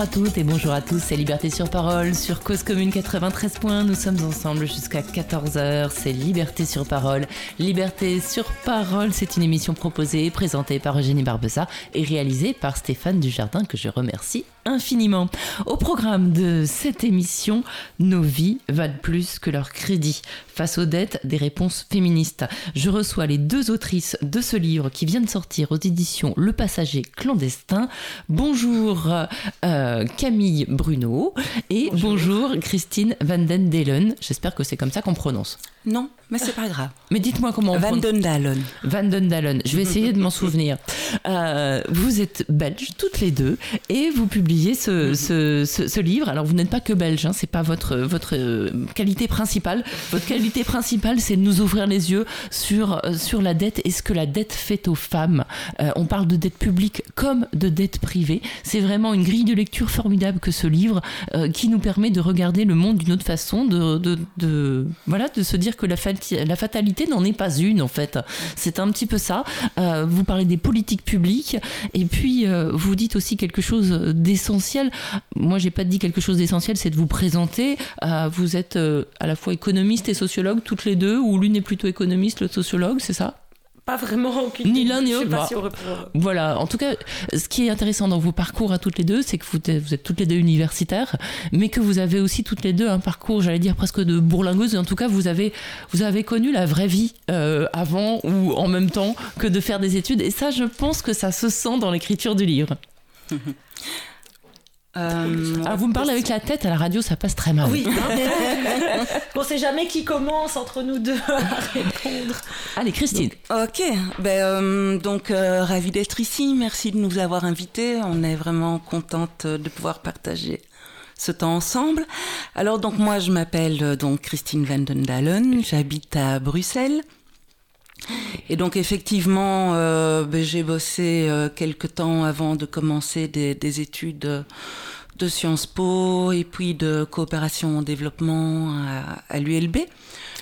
Bonjour à toutes et bonjour à tous, c'est Liberté sur Parole sur Cause Commune 93 points. Nous sommes ensemble jusqu'à 14h, c'est Liberté sur Parole. Liberté sur Parole, c'est une émission proposée et présentée par Eugénie Barbessa et réalisée par Stéphane Dujardin que je remercie infiniment. Au programme de cette émission, nos vies valent plus que leur crédit. Face aux dettes, des réponses féministes. Je reçois les deux autrices de ce livre qui vient de sortir aux éditions Le Passager clandestin. Bonjour euh, Camille Bruno et bonjour, Christine Van den Delen. J'espère que c'est comme ça qu'on prononce. Non, mais c'est pas grave. Mais dites-moi comment on Van den Dalen. Van den Dalen. Je vais essayer de m'en souvenir. Euh, vous êtes belges toutes les deux et vous publiez ce, ce, ce, ce livre. Alors vous n'êtes pas que belge, hein, c'est pas votre votre euh, qualité principale. Votre qualité principale, c'est de nous ouvrir les yeux sur euh, sur la dette et ce que la dette fait aux femmes. Euh, on parle de dette publique comme de dette privée. C'est vraiment une grille de lecture formidable que ce livre euh, qui nous permet de regarder le monde d'une autre façon, de, de, de voilà, de se dire que la, la fatalité n'en est pas une en fait. C'est un petit peu ça. Euh, vous parlez des politiques publiques et puis euh, vous dites aussi quelque chose d'essentiel. Moi, j'ai pas dit quelque chose d'essentiel, c'est de vous présenter. Euh, vous êtes à la fois économiste et sociologue toutes les deux, ou l'une est plutôt économiste, l'autre sociologue, c'est ça? Pas vraiment aucune Ni l'un ni l'autre. Bah, si. Voilà, en tout cas, ce qui est intéressant dans vos parcours à toutes les deux, c'est que vous êtes, vous êtes toutes les deux universitaires, mais que vous avez aussi toutes les deux un parcours, j'allais dire presque de bourlingueuse, et en tout cas, vous avez, vous avez connu la vraie vie euh, avant ou en même temps que de faire des études, et ça, je pense que ça se sent dans l'écriture du livre. Euh, Alors, vous me parlez avec la tête à la radio, ça passe très mal. Oui. hein. on sait jamais qui commence entre nous deux à répondre. Allez, Christine. Ok, ben, euh, donc euh, ravi d'être ici. Merci de nous avoir invités. On est vraiment contente de pouvoir partager ce temps ensemble. Alors donc moi je m'appelle euh, donc Christine Van den Dalen. J'habite à Bruxelles. Et donc effectivement, euh, ben, j'ai bossé euh, quelque temps avant de commencer des, des études euh, de Sciences Po et puis de coopération en développement à, à l'ULB.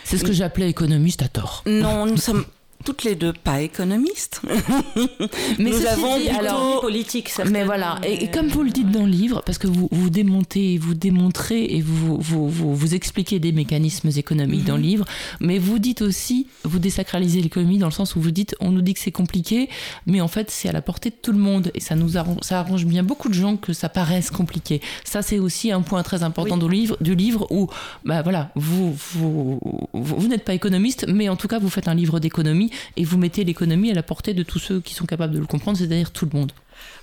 C'est ce que j'appelais économiste à tort. Non, nous sommes toutes les deux pas économistes. Mais Nous avons dit, plutôt- alors, politique. Mais voilà, et, et comme vous le dites dans le livre, parce que vous, vous démontez, vous démontrez et vous, vous, vous, vous expliquez des mécanismes économiques dans le livre, mais vous dites aussi, vous désacralisez l'économie dans le sens où vous dites, on nous dit que c'est compliqué, mais en fait c'est à la portée de tout le monde et ça nous arrange, ça arrange bien beaucoup de gens que ça paraisse compliqué. Ça c'est aussi un point très important Oui. du livre, du livre où, bah voilà, vous, vous, vous, vous n'êtes pas économiste, mais en tout cas vous faites un livre d'économie et vous mettez l'économie à la portée de tous ceux qui sont capables de le comprendre, c'est-à-dire tout le monde.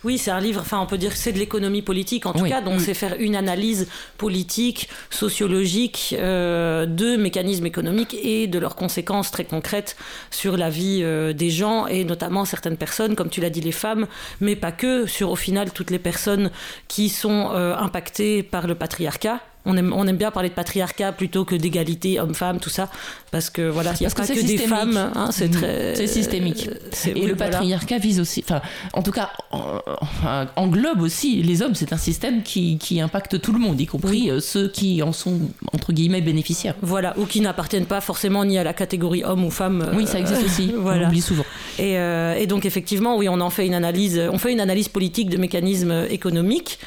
Oui, c'est un livre, enfin on peut dire que c'est de l'économie politique en tout Oui. cas, donc Mm. c'est faire une analyse politique, sociologique euh, de mécanismes économiques et de leurs conséquences très concrètes sur la vie euh, des gens et notamment certaines personnes, comme tu l'as dit, les femmes, mais pas que, sur au final toutes les personnes qui sont euh, impactées par le patriarcat. On aime, on aime bien parler de patriarcat plutôt que d'égalité homme-femme, tout ça, parce que voilà, il n'y a Parce que pas c'est que des femmes, hein, c'est Mm. très... C'est systémique. euh, Et oui, le voilà. patriarcat vise aussi, enfin, en tout cas, en- en- englobe aussi les hommes. C'est un système qui, qui impacte tout le monde, y compris euh, ceux qui en sont, entre guillemets, bénéficiaires. Voilà, ou qui n'appartiennent pas forcément ni à la catégorie homme ou femme. euh, Oui, ça existe aussi. On voilà. l'oublie souvent. Et, euh, et donc effectivement, oui, on en fait une analyse. On fait une analyse politique de mécanismes économiques.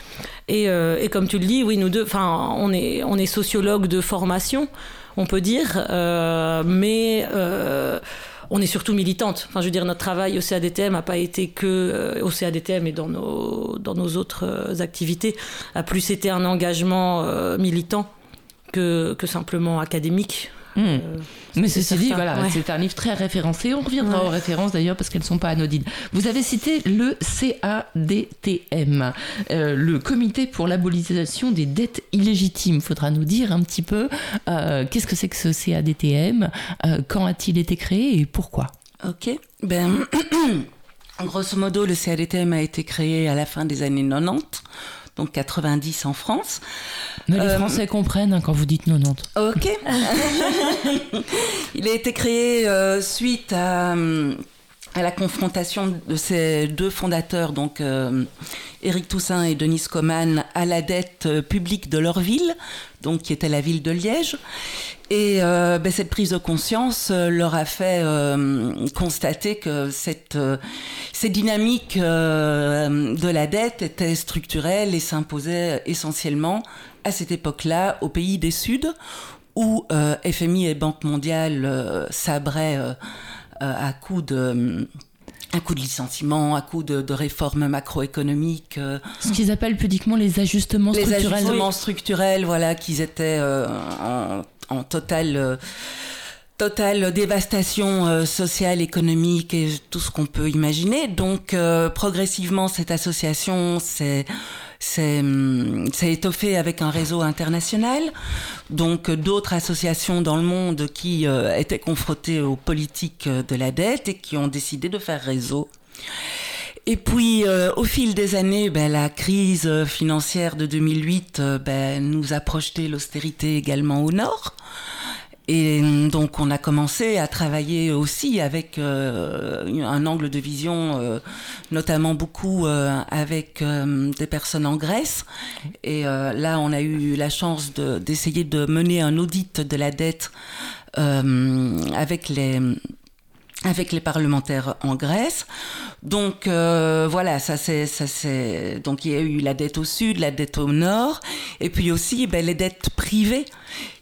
Et, euh, et comme tu le dis, oui, nous deux, enfin, on est, on sociologues de formation, on peut dire, euh, mais euh, on est surtout militante. Enfin, je veux dire, notre travail au CADTM n'a pas été que au CADTM et dans nos, dans nos autres activités, a plus été un engagement militant que, que simplement académique. Hmm. Euh, Mais ceci dit, voilà, ouais. c'est un livre très référencé. On reviendra Ouais. aux références d'ailleurs parce qu'elles ne sont pas anodines. Vous avez cité le CADTM, euh, le Comité pour l'abolition des dettes illégitimes. Faudra nous dire un petit peu euh, qu'est-ce que c'est que ce CADTM, quand a-t-il été créé et pourquoi? Ok. Ben, grosso modo, le CADTM a été créé à la fin des années 90, donc 90 en France. Mais les Euh, Français comprennent hein, quand vous dites 90. Ok. Il a été créé euh, suite à, euh, à la confrontation de ces deux fondateurs, donc euh, Éric Toussaint et Denis Coman, à la dette publique de leur ville, donc qui était la ville de Liège. Et euh, ben, cette prise de conscience euh, leur a fait euh, constater que cette, cette dynamique de la dette était structurelle et s'imposait essentiellement à cette époque-là au pays des Suds, où FMI et Banque mondiale sabraient à coups de à coup de licenciement, à coup de, de réformes macroéconomiques. Ce qu'ils appellent pudiquement les ajustements structurels. Les ajustements structurels, voilà, qu'ils étaient en en totale, euh, totale dévastation euh, sociale, économique et tout ce qu'on peut imaginer. Donc euh, progressivement, cette association s'est hum, s'est étoffé avec un réseau international, donc d'autres associations dans le monde qui étaient confrontées aux politiques de la dette et qui ont décidé de faire réseau. Et puis, au fil des années, ben, la crise financière de 2008 ben, nous a projeté l'austérité également au nord. Et donc on a commencé à travailler aussi avec euh, un angle de vision, euh, notamment beaucoup euh, avec des personnes en Grèce. Et là, on a eu la chance d'essayer de, mener un audit de la dette avec les avec les parlementaires en Grèce. Donc voilà, ça c'est ça c'est donc il y a eu la dette au sud, la dette au nord, et puis aussi ben, les dettes privées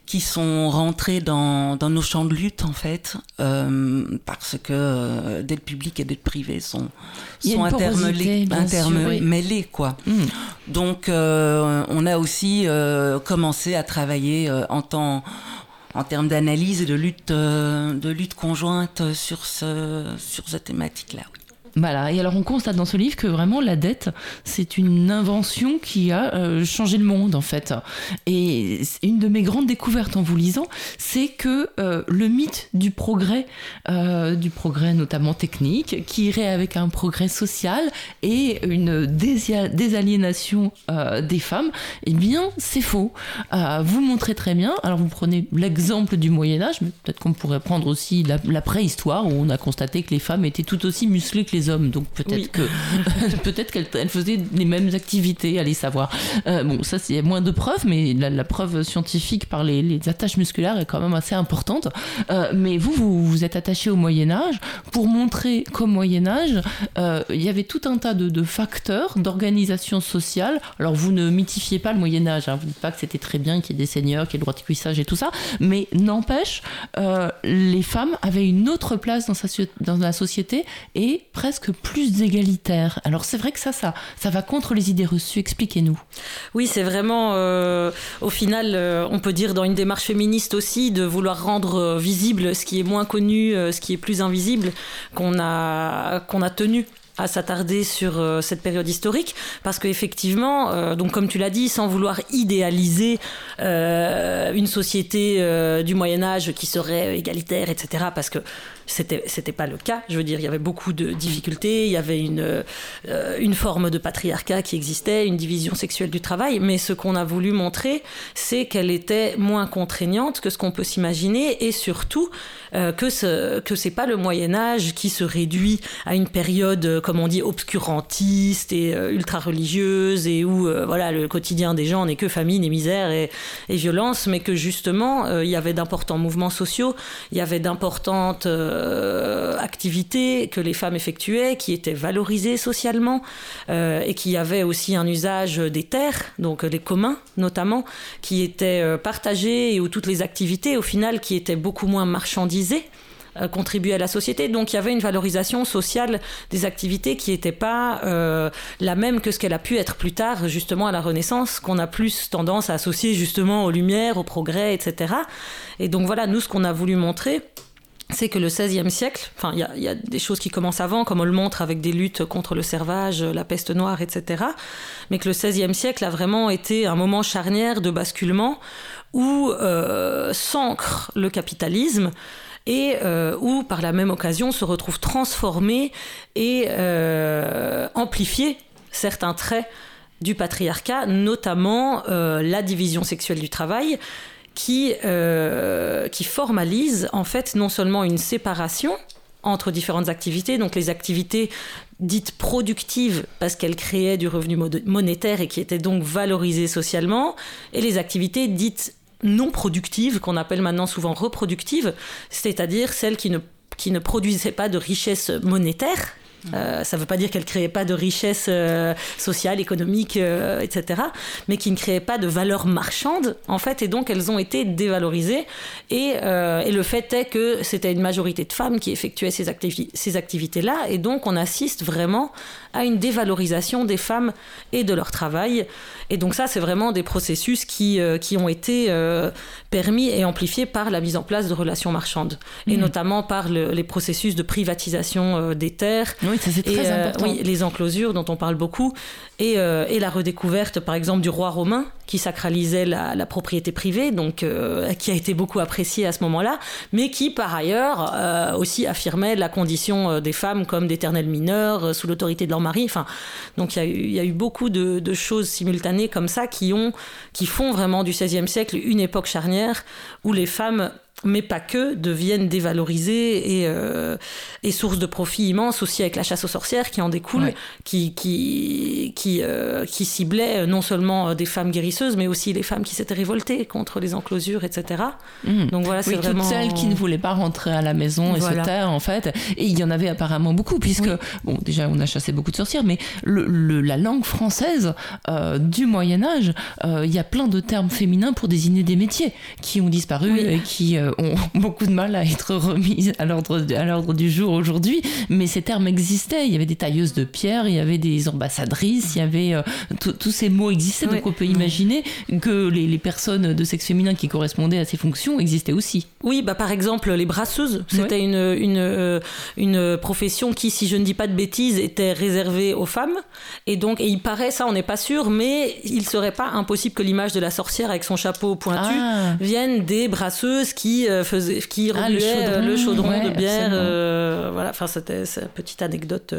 qui sont rentrés dans, dans, nos champs de lutte en fait, euh, parce que euh, dette publique et dette privée sont, sont intermêlés, intermêlés quoi. Hmm. Donc euh, on a aussi euh, commencé à travailler euh, en temps en termes d'analyse et de lutte, de lutte conjointe sur, ce, sur cette thématique-là. Voilà. Et alors on constate dans ce livre que vraiment la dette, c'est une invention qui a euh, changé le monde en fait. Et une de mes grandes découvertes en vous lisant, c'est que euh, le mythe du progrès, euh, du progrès notamment technique, qui irait avec un progrès social et une désaliénation des femmes, eh bien c'est faux. vous montrez très bien. Alors vous prenez l'exemple du Moyen Âge, mais peut-être qu'on pourrait prendre aussi la, préhistoire où on a constaté que les femmes étaient tout aussi musclées que les hommes, donc peut-être que peut-être qu'elle faisait les mêmes activités, allez savoir. Euh, bon, ça c'est moins de preuves, mais la, preuve scientifique par les, attaches musculaires est quand même assez importante. Euh, mais vous, vous, vous êtes attaché au Moyen Âge pour montrer qu'au Moyen Âge, euh, il y avait tout un tas de, facteurs d'organisation sociale. Alors vous ne mythifiez pas le Moyen Âge, hein, vous ne dites pas que c'était très bien qu'il y ait des seigneurs, qu'il y ait le droit de cuissage et tout ça, mais n'empêche, les femmes avaient une autre place dans, sa, dans la société et presque que plus égalitaire. Alors c'est vrai que ça, ça, ça va contre les idées reçues. Expliquez-nous. Oui, c'est vraiment, euh, au final, euh, on peut dire dans une démarche féministe aussi, de vouloir rendre euh, visible ce qui est moins connu, ce qui est plus invisible, qu'on a, qu'on a tenu à s'attarder sur cette période historique parce qu'effectivement, donc comme tu l'as dit, sans vouloir idéaliser une société du Moyen Âge qui serait égalitaire, etc., parce que c'était c'était pas le cas. Je veux dire, il y avait beaucoup de difficultés, il y avait une euh, une forme de patriarcat qui existait, une division sexuelle du travail. Mais ce qu'on a voulu montrer, c'est qu'elle était moins contraignante que ce qu'on peut s'imaginer, et surtout euh, que ce que c'est pas le Moyen Âge qui se réduit à une période, comme on dit, obscurantiste et euh, ultra religieuse, et où voilà le quotidien des gens n'est que famine et misère et violence, mais que justement il y avait d'importants mouvements sociaux, il y avait d'importantes euh, activités que les femmes effectuaient, qui étaient valorisées socialement euh, et qui avaient aussi un usage des terres, donc les communs notamment, qui étaient euh, partagés et où toutes les activités, au final, qui étaient beaucoup moins marchandisées contribuaient à la société. Donc il y avait une valorisation sociale des activités qui n'était pas la même que ce qu'elle a pu être plus tard, justement à la Renaissance, qu'on a plus tendance à associer justement aux Lumières, au progrès, etc. Et donc voilà, nous, ce qu'on a voulu montrer, c'est que le XVIe siècle, enfin, il y, a des choses qui commencent avant, comme on le montre avec des luttes contre le servage, la peste noire, etc. Mais que le XVIe siècle a vraiment été un moment charnière de basculement où euh, s'ancre le capitalisme et euh, où, par la même occasion, se retrouve transformé et euh, amplifié certains traits du patriarcat, notamment la division sexuelle du travail, qui, euh, qui formalise en fait non seulement une séparation entre différentes activités. Donc les activités dites productives parce qu'elles créaient du revenu monétaire et qui étaient donc valorisées socialement, et les activités dites non productives, qu'on appelle maintenant souvent reproductives, c'est-à-dire celles qui ne, qui ne produisaient pas de richesse monétaire, euh, ça ne veut pas dire qu'elle ne créait pas de richesse euh, sociale, économique, euh, etc., mais qui ne créait pas de valeur marchande, en fait, et donc elles ont été dévalorisées. Et, et le fait est que c'était une majorité de femmes qui effectuaient ces, ces activités-là, et donc on assiste vraiment à une dévalorisation des femmes et de leur travail. Et donc ça, c'est vraiment des processus qui, qui ont été permis et amplifiés par la mise en place de relations marchandes, et mmh. notamment par les processus de privatisation des terres. Oui, c'est très euh, important. oui, les enclosures dont on parle beaucoup et, euh, et, la redécouverte, par exemple, du roi romain qui sacralisait la, propriété privée, donc euh, qui a été beaucoup appréciée à ce moment-là, mais qui par ailleurs aussi affirmait la condition des femmes comme d'éternelles mineurs sous l'autorité de leur mari. Enfin, donc il y, y, a eu beaucoup de, de, choses simultanées comme ça qui ont, qui font vraiment du XVIe siècle une époque charnière où les femmes mais pas que, deviennent dévalorisées et, euh, et source de profit immense aussi avec la chasse aux sorcières qui en découle, qui, qui, qui, euh, qui ciblait euh, non seulement des femmes guérisseuses, mais aussi les femmes qui s'étaient révoltées contre les enclosures, etc. Mmh. Donc voilà, c'est vraiment... toutes celles qui ne voulaient pas rentrer à la maison et se taire, en fait. Et il y en avait apparemment beaucoup, puisque, bon, déjà, on a chassé beaucoup de sorcières, mais le, la langue française du Moyen-Âge, il y a plein de termes féminins pour désigner des métiers qui ont disparu et qui euh, ont beaucoup de mal à être remises à l'ordre du jour aujourd'hui, mais ces termes existaient. Il y avait des tailleuses de pierre, il y avait des ambassadrices, il y avait euh, tous ces mots existaient. Donc on peut imaginer que les, personnes de sexe féminin qui correspondaient à ces fonctions existaient aussi. Oui, bah par exemple les brasseuses, c'était une, une, euh, une profession qui, si je ne dis pas de bêtises, était réservée aux femmes. Et donc, et il paraît, ça on n'est pas sûr, mais il serait pas impossible que l'image de la sorcière avec son chapeau pointu ah. vienne des brasseuses qui euh, faisait, qui ah, euh, le chaudron, de bière. Euh, voilà, enfin, c'était une petite anecdote.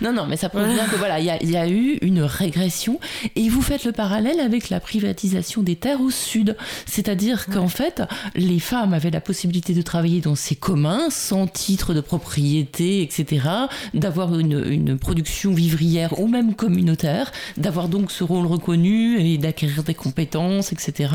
Non, non, mais ça prouve bien que voilà, il y, a eu une régression. Et vous faites le parallèle avec la privatisation des terres au sud. C'est-à-dire qu'en fait, les femmes avaient la possibilité de travailler dans ces communs, sans titre de propriété, etc., d'avoir une, une production vivrière ou même communautaire, d'avoir donc ce rôle reconnu et d'acquérir des compétences, etc.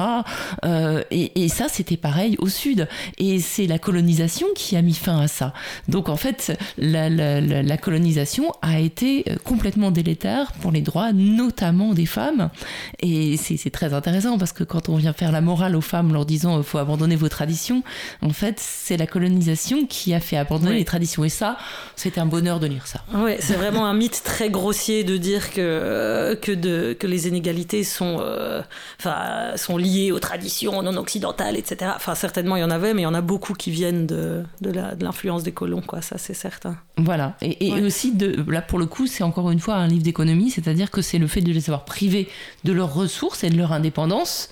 et, et ça, c'était pareil au sud. Et c'est la colonisation qui a mis fin à ça. Donc en fait, la, colonisation a été euh, complètement délétère pour les droits, notamment des femmes. Et c'est très intéressant parce que quand on vient faire la morale aux femmes leur disant il faut abandonner vos traditions, en fait, c'est la colonisation qui a fait abandonner les traditions. Et ça, c'est un bonheur de lire ça. Oui, c'est vraiment un mythe très grossier de dire que, euh, que, de, que les inégalités sont, euh, sont liées aux traditions non occidentales, etc. Enfin, certainement, il y en avait, mais il y en a beaucoup qui viennent de, de l'influence des colons, quoi, ça c'est certain. Voilà, et, aussi, de, là pour le coup, c'est encore une fois un livre d'économie, c'est-à-dire que c'est le fait de les avoir privés de leurs ressources et de leur indépendance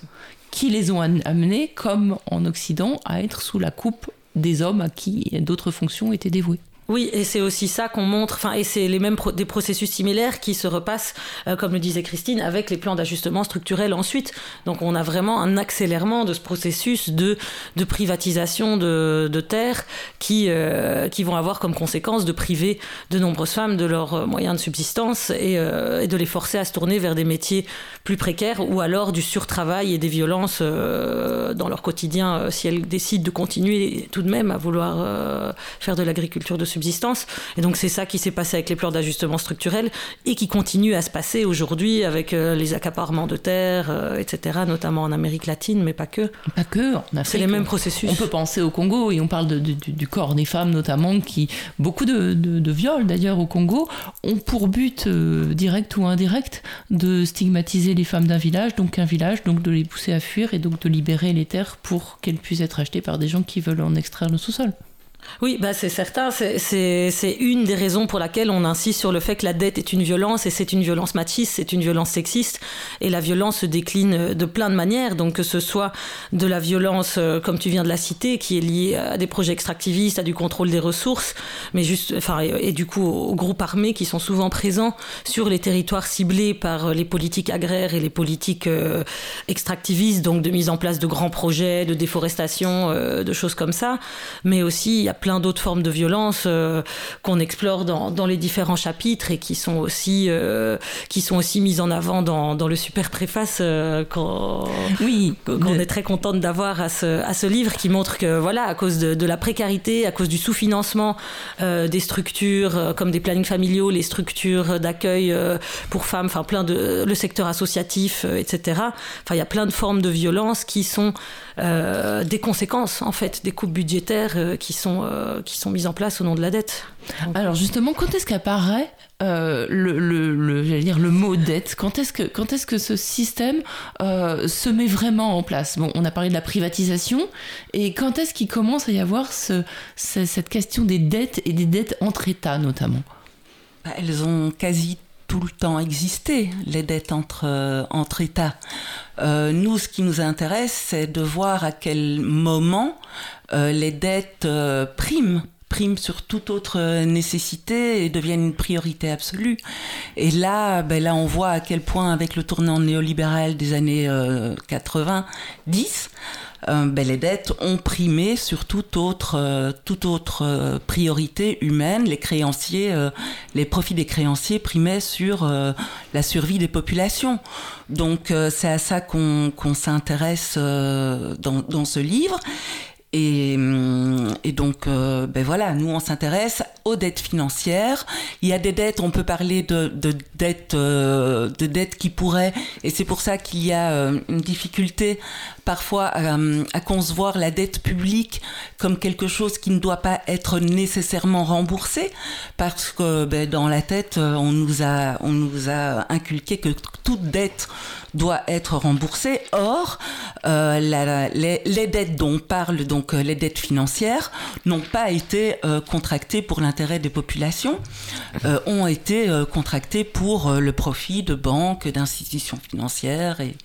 qui les ont amenés, comme en Occident, à être sous la coupe des hommes à qui d'autres fonctions étaient dévouées. Oui, et c'est aussi ça qu'on montre, enfin, et c'est les mêmes des processus similaires qui se repassent, euh, comme le disait Christine, avec les plans d'ajustement structurel ensuite. Donc on a vraiment un accélérement de ce processus de, de privatisation de, de terres qui, euh, qui vont avoir comme conséquence de priver de nombreuses femmes de leurs euh, moyens de subsistance et, et, de les forcer à se tourner vers des métiers plus précaires ou alors du surtravail et des violences dans leur quotidien si elles décident de continuer tout de même à vouloir faire de l'agriculture de subsistance. Et donc c'est ça qui s'est passé avec les plans d'ajustement structurel et qui continue à se passer aujourd'hui avec euh, les accaparements de terres, euh, etc., notamment en Amérique latine, mais pas que. Pas que. C'est les mêmes processus. On peut penser au Congo et on parle de, du corps des femmes notamment, qui beaucoup de, de viols d'ailleurs au Congo ont pour but euh, direct ou indirect de stigmatiser les femmes d'un village, donc un village, donc de les pousser à fuir et donc de libérer les terres pour qu'elles puissent être achetées par des gens qui veulent en extraire le sous-sol. Oui, bah c'est certain. C'est une des raisons pour laquelle on insiste sur le fait que la dette est une violence et c'est une violence machiste, c'est une violence sexiste. Et la violence se décline de plein de manières. Donc que ce soit de la violence, euh, comme tu viens de la citer, qui est liée à des projets extractivistes, à du contrôle des ressources, mais juste, enfin, et, du coup aux groupes armés qui sont souvent présents sur les territoires ciblés par les politiques agraires et les politiques euh, extractivistes, donc de mise en place de grands projets, de déforestation, euh, de choses comme ça. Mais aussi, il y a a plein d'autres formes de violence qu'on explore dans, dans, les différents chapitres et qui sont aussi, qui sont aussi mises en avant dans, dans le super préface qu'on oui, qu'on est très contente d'avoir à ce, à ce livre qui montre que, voilà, à cause de, de la précarité, à cause du sous-financement des structures comme des plannings familiaux, les structures d'accueil pour femmes, enfin plein de le secteur associatif, etc. Enfin, il y a plein de formes de violence qui sont euh, des conséquences en fait des coupes budgétaires euh, qui sont euh, qui sont mises en place au nom de la dette. Alors justement, quand est-ce qu'apparaît le, le, le, dire le mot dette? Quand est-ce que quand est-ce que ce système se met vraiment en place? Bon, on a parlé de la privatisation et quand est-ce qu'il commence à y avoir ce, cette question des dettes et des dettes entre États notamment? Bah, Elles ont quasi tout le temps existé, les dettes entre, entre États. Euh, nous, ce qui nous intéresse, c'est de voir à quel moment euh, les dettes euh, priment priment sur toute autre nécessité et deviennent une priorité absolue. Et là, ben là, on voit à quel point, avec le tournant néolibéral des années 90, euh, ben, les dettes ont primé sur toute autre, euh, toute autre euh, priorité humaine. Les créanciers, les profits des créanciers primaient sur la survie des populations. Donc c'est à ça qu'on s'intéresse dans ce livre. Et, et, donc, ben voilà, nous, on s'intéresse aux dettes financières. Il y a des dettes, on peut parler de, de dettes, de dettes qui pourraient, et c'est pour ça qu'il y a une difficulté parfois euh, à, concevoir la dette publique comme quelque chose qui ne doit pas être nécessairement remboursé, parce que ben, dans la tête, euh, on nous, a, on nous a inculqué que toute dette doit être remboursée. Or, euh, les, dettes dont on parle, donc les dettes financières, n'ont pas été contractées pour l'intérêt des populations, ont été contractées pour le profit de banques, d'institutions financières et,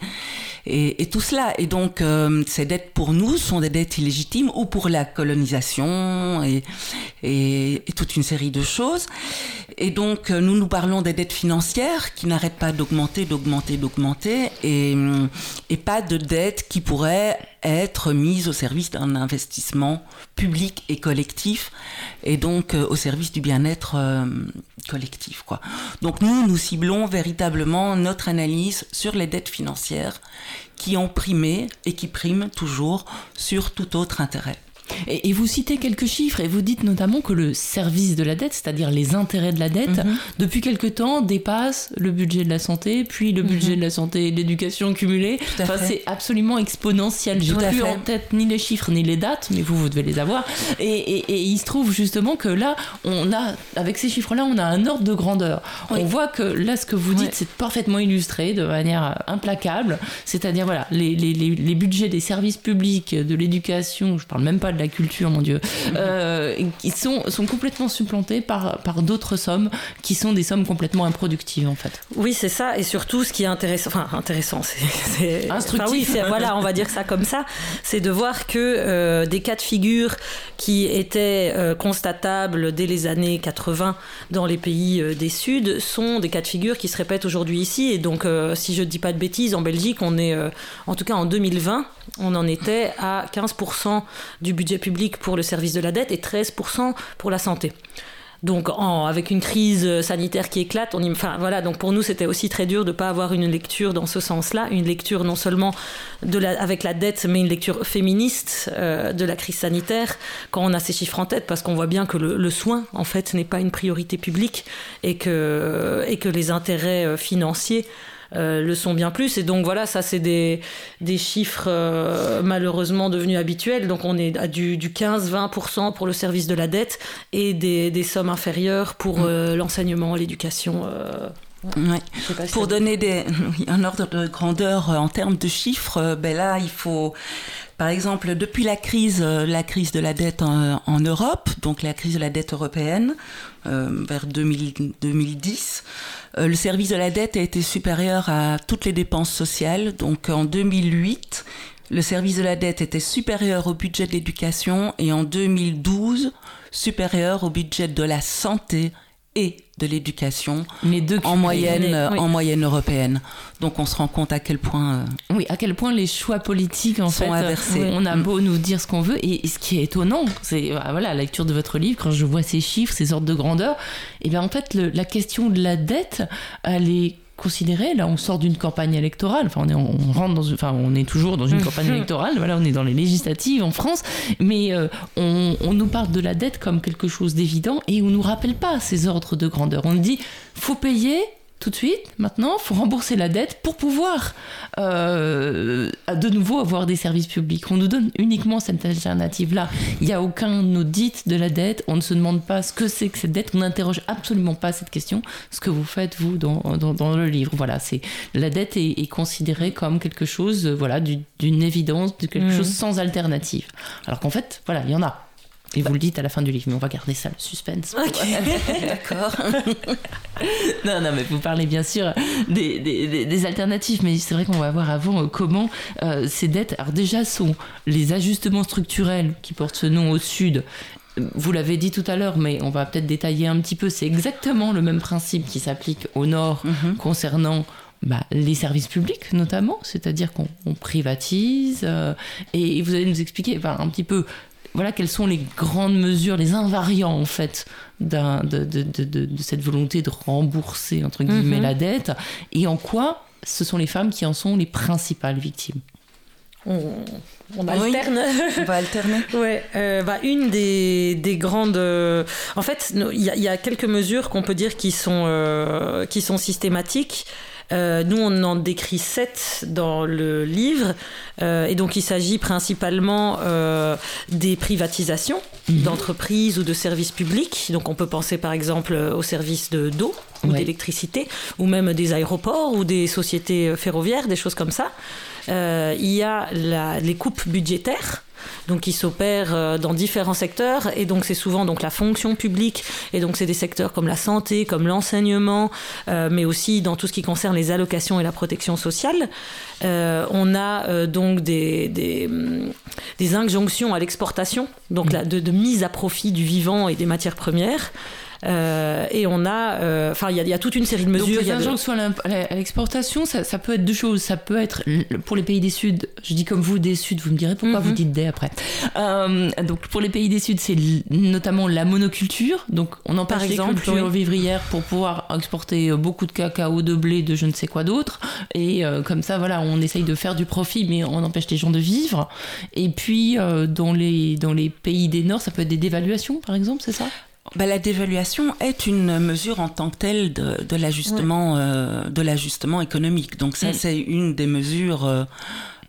et, et, tout cela. Et donc, donc euh, ces dettes pour nous sont des dettes illégitimes ou pour la colonisation et, toute une série de choses. Et donc euh, nous nous parlons des dettes financières qui n'arrêtent pas d'augmenter, d'augmenter, d'augmenter et, et pas de dettes qui pourraient être mises au service d'un investissement public et collectif et donc euh, au service du bien-être collectif. Donc nous nous ciblons véritablement notre analyse sur les dettes financières qui ont primé et qui priment toujours sur tout autre intérêt. Et, vous citez quelques chiffres et vous dites notamment que le service de la dette, c'est-à-dire les intérêts de la dette, mhm. depuis quelque temps dépasse le budget de la santé, puis le budget mhm. de la santé et de l'éducation cumulés. Enfin, c'est absolument exponentiel. J'ai plus en tête ni les chiffres ni les dates, mais vous, vous devez les avoir. Et, il se trouve justement que là, on a, avec ces chiffres-là, on a un ordre de grandeur. On voit que là, ce que vous dites, c'est parfaitement illustré de manière implacable. C'est-à-dire, voilà, les, les, les, budgets des services publics, de l'éducation, je parle même pas de la culture, mon Dieu, euh, qui sont, sont complètement supplantés par, par d'autres sommes qui sont des sommes complètement improductives, en fait. Oui, c'est ça. Et surtout, ce qui est intéressant, enfin, intéressant, c'est. Instructif. oui, voilà, on va dire ça comme ça, c'est de voir que euh, des cas de figure qui étaient euh, constatables dès les années 80 dans les pays des Suds sont des cas de figure qui se répètent aujourd'hui ici. Et donc, si je ne dis pas de bêtises, en Belgique, on est, en tout cas en 2020, on en était à 15% du budget public pour le service de la dette et 13% pour la santé. Donc, avec une crise sanitaire qui éclate, on enfin, voilà, donc pour nous, c'était aussi très dur de ne pas avoir une lecture dans ce sens-là, une lecture non seulement de la, avec la dette, mais une lecture féministe euh, de la crise sanitaire, quand on a ces chiffres en tête, parce qu'on voit bien que le, le soin, en fait, n'est pas une priorité publique et que, et que les intérêts euh, financiers euh, le sont bien plus. Et donc voilà, ça c'est des, des chiffres euh, malheureusement devenus habituels. Donc on est à du, du 15-20% pour le service de la dette et des, des sommes inférieures pour mm. euh, l'enseignement, l'éducation. pour donner des, un ordre de grandeur en termes de chiffres, ben là, il faut, par exemple, depuis la crise, la crise de la dette en, en Europe, donc la crise de la dette européenne, vers 2000, 2010, euh, le service de la dette a été supérieur à toutes les dépenses sociales. Donc en 2008, le service de la dette était supérieur au budget de l'éducation et en 2012, supérieur au budget de la santé et de l'éducation en moyenne, en moyenne européenne. Donc on se rend compte à quel point. Euh, oui, à quel point les choix politiques en sont fait, inversés. on a mm. beau nous dire ce qu'on veut et, ce qui est étonnant, c'est bah, voilà la lecture de votre livre quand je vois ces chiffres, ces ordres de grandeur, et bien en fait la question de la dette, elle est considéré. Là, on sort d'une campagne électorale. Enfin, on est, on rentre dans, enfin, on est toujours dans une campagne électorale. Voilà, on est dans les législatives en France, mais euh, on, on, nous parle de la dette comme quelque chose d'évident et on nous rappelle pas ces ordres de grandeur. On dit, faut payer, tout de suite, maintenant, il faut rembourser la dette pour pouvoir euh, de nouveau avoir des services publics. On nous donne uniquement cette alternative-là. Il n'y a aucun audit de la dette, on ne se demande pas ce que c'est que cette dette, on n'interroge absolument pas cette question, ce que vous faites, vous, dans, dans, le livre. Voilà, c'est la dette est, considérée comme quelque chose voilà, d'une évidence, de quelque mmh. chose sans alternative. Alors qu'en fait, voilà, il y en a. Et vous le dites à la fin du livre, mais on va garder ça, le suspense. D'accord. non, non, mais vous parlez bien sûr des, des, des alternatives, mais c'est vrai qu'on va voir avant euh, comment euh, ces dettes, alors déjà, sont les ajustements structurels qui portent ce nom au sud. Vous l'avez dit tout à l'heure, mais on va peut-être détailler un petit peu. C'est exactement le même principe qui s'applique au nord mhm. concernant bah, les services publics notamment, c'est-à-dire qu'on privatise. Euh, et vous allez nous expliquer un petit peu voilà quelles sont les grandes mesures, les invariants en fait de, de, cette volonté de rembourser entre guillemets mhm. la dette et en quoi ce sont les femmes qui en sont les principales victimes? On, alterne. on va alterner. ouais, euh, bah, une des, des grandes. Euh, en fait, il y, a quelques mesures qu'on peut dire qui sont, euh, qui sont systématiques. Euh, nous, on en décrit sept dans le livre. Euh, et donc, il s'agit principalement euh, des privatisations mhm. d'entreprises ou de services publics. Donc, on peut penser par exemple aux services d'eau ou d'électricité, ou même des aéroports ou des sociétés ferroviaires, des choses comme ça. il y a les coupes budgétaires donc qui s'opèrent euh, dans différents secteurs et donc c'est souvent donc la fonction publique et donc c'est des secteurs comme la santé, comme l'enseignement, euh, mais aussi dans tout ce qui concerne les allocations et la protection sociale. Euh, on a donc des, des, injonctions à l'exportation, donc mmh. de, de mise à profit du vivant et des matières premières. Euh, et on a, euh, enfin, il y, a toute une série de mesures. Donc, les injonctions à l'exportation, ça, peut être deux choses. Ça peut être pour les pays des Sud, je dis comme vous des Sud, vous me direz pourquoi vous mhm. dites des après. Euh, donc pour les pays des Sud, c'est notamment la monoculture. Donc on en parle exemple oui. vivrière pour pouvoir exporter beaucoup de cacao, de blé, de je ne sais quoi d'autre. Et comme ça, voilà, on essaye de faire du profit, mais on empêche les gens de vivre. Et puis dans les dans les pays des Nord, ça peut être des dévaluations, par exemple, c'est ça? Bah, la dévaluation est une mesure en tant que telle de, de l'ajustement euh, de l'ajustement économique. Donc ça, mm. c'est une des mesures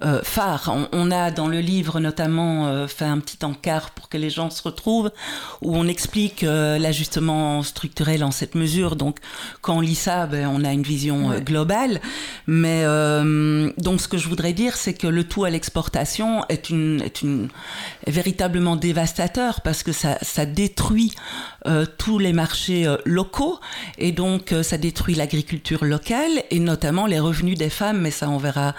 euh, phare. On, a dans le livre notamment euh, fait un petit encart pour que les gens se retrouvent, où on explique euh, l'ajustement structurel en cette mesure. Donc quand on lit ça, ben, on a une vision globale. Mais donc ce que je voudrais dire, c'est que le tout à l'exportation est une, est une est véritablement dévastateur parce que ça, ça détruit tous les marchés locaux et donc ça détruit l'agriculture locale et notamment les revenus des femmes. Mais ça, on verra,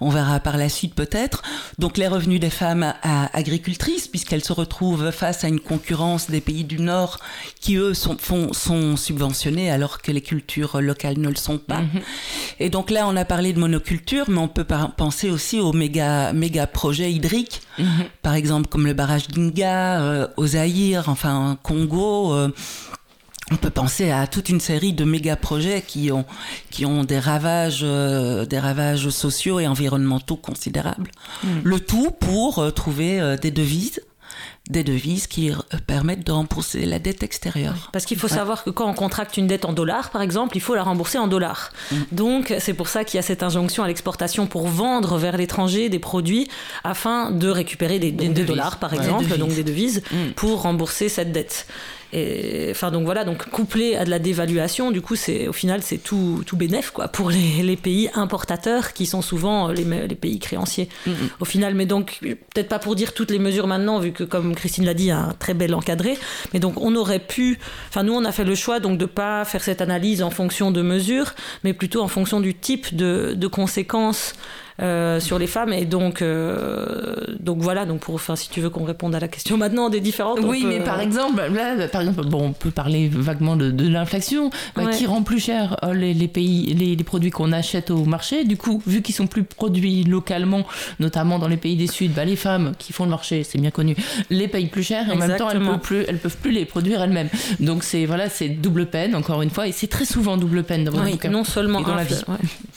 on verra par la suite peut-être. Donc les revenus des femmes agricultrices, puisqu'elles se retrouvent face à une concurrence des pays du Nord qui, eux, sont, sont subventionnés alors que les cultures locales ne le sont pas. Mhm. Et donc là, on a parlé de monoculture, mais on peut penser aussi aux méga, méga projets hydriques, mhm. par exemple comme le barrage d'Inga, euh, au Zaïre, enfin Congo. Euh, on peut penser à toute une série de méga projets qui ont, qui ont des ravages, euh, des ravages sociaux et environnementaux considérables. Mm. Le tout pour euh, trouver euh, des devises des devises qui permettent de rembourser la dette extérieure. Parce qu'il faut savoir que quand on contracte une dette en dollars, par exemple, il faut la rembourser en dollars. Mm. Donc c'est pour ça qu'il y a cette injonction à l'exportation pour vendre vers l'étranger des produits afin de récupérer des, dollars, par exemple, donc des devises, mm. pour rembourser cette dette. Et, enfin, donc voilà, donc couplé à de la dévaluation, du coup, c'est au final, c'est tout, tout bénéf, quoi, pour les, les, pays importateurs qui sont souvent les, les pays créanciers. Mm-hmm. Au final, mais donc, peut-être pas pour dire toutes les mesures maintenant, vu que, comme Christine l'a dit, un très bel encadré, mais donc, on aurait pu, enfin, nous, on a fait le choix, donc, de pas faire cette analyse en fonction de mesures, mais plutôt en fonction du type de, de conséquences euh, sur les femmes. Et donc, euh, donc voilà, donc pour, enfin, si tu veux qu'on réponde à la question maintenant des différentes. Oui, mais par exemple, là, par exemple, bon, on peut parler vaguement de, de l'inflation, bah, qui rend plus cher les, les pays, les, les produits qu'on achète au marché. Du coup, vu qu'ils sont plus produits localement, notamment dans les pays des Sud, bah, les femmes qui font le marché, c'est bien connu, les payent plus cher et en même temps elles peuvent plus, elles peuvent plus les produire elles-mêmes. Donc c'est voilà, c'est double peine encore une fois et c'est très souvent double peine dans oui, Non seulement dans la vie.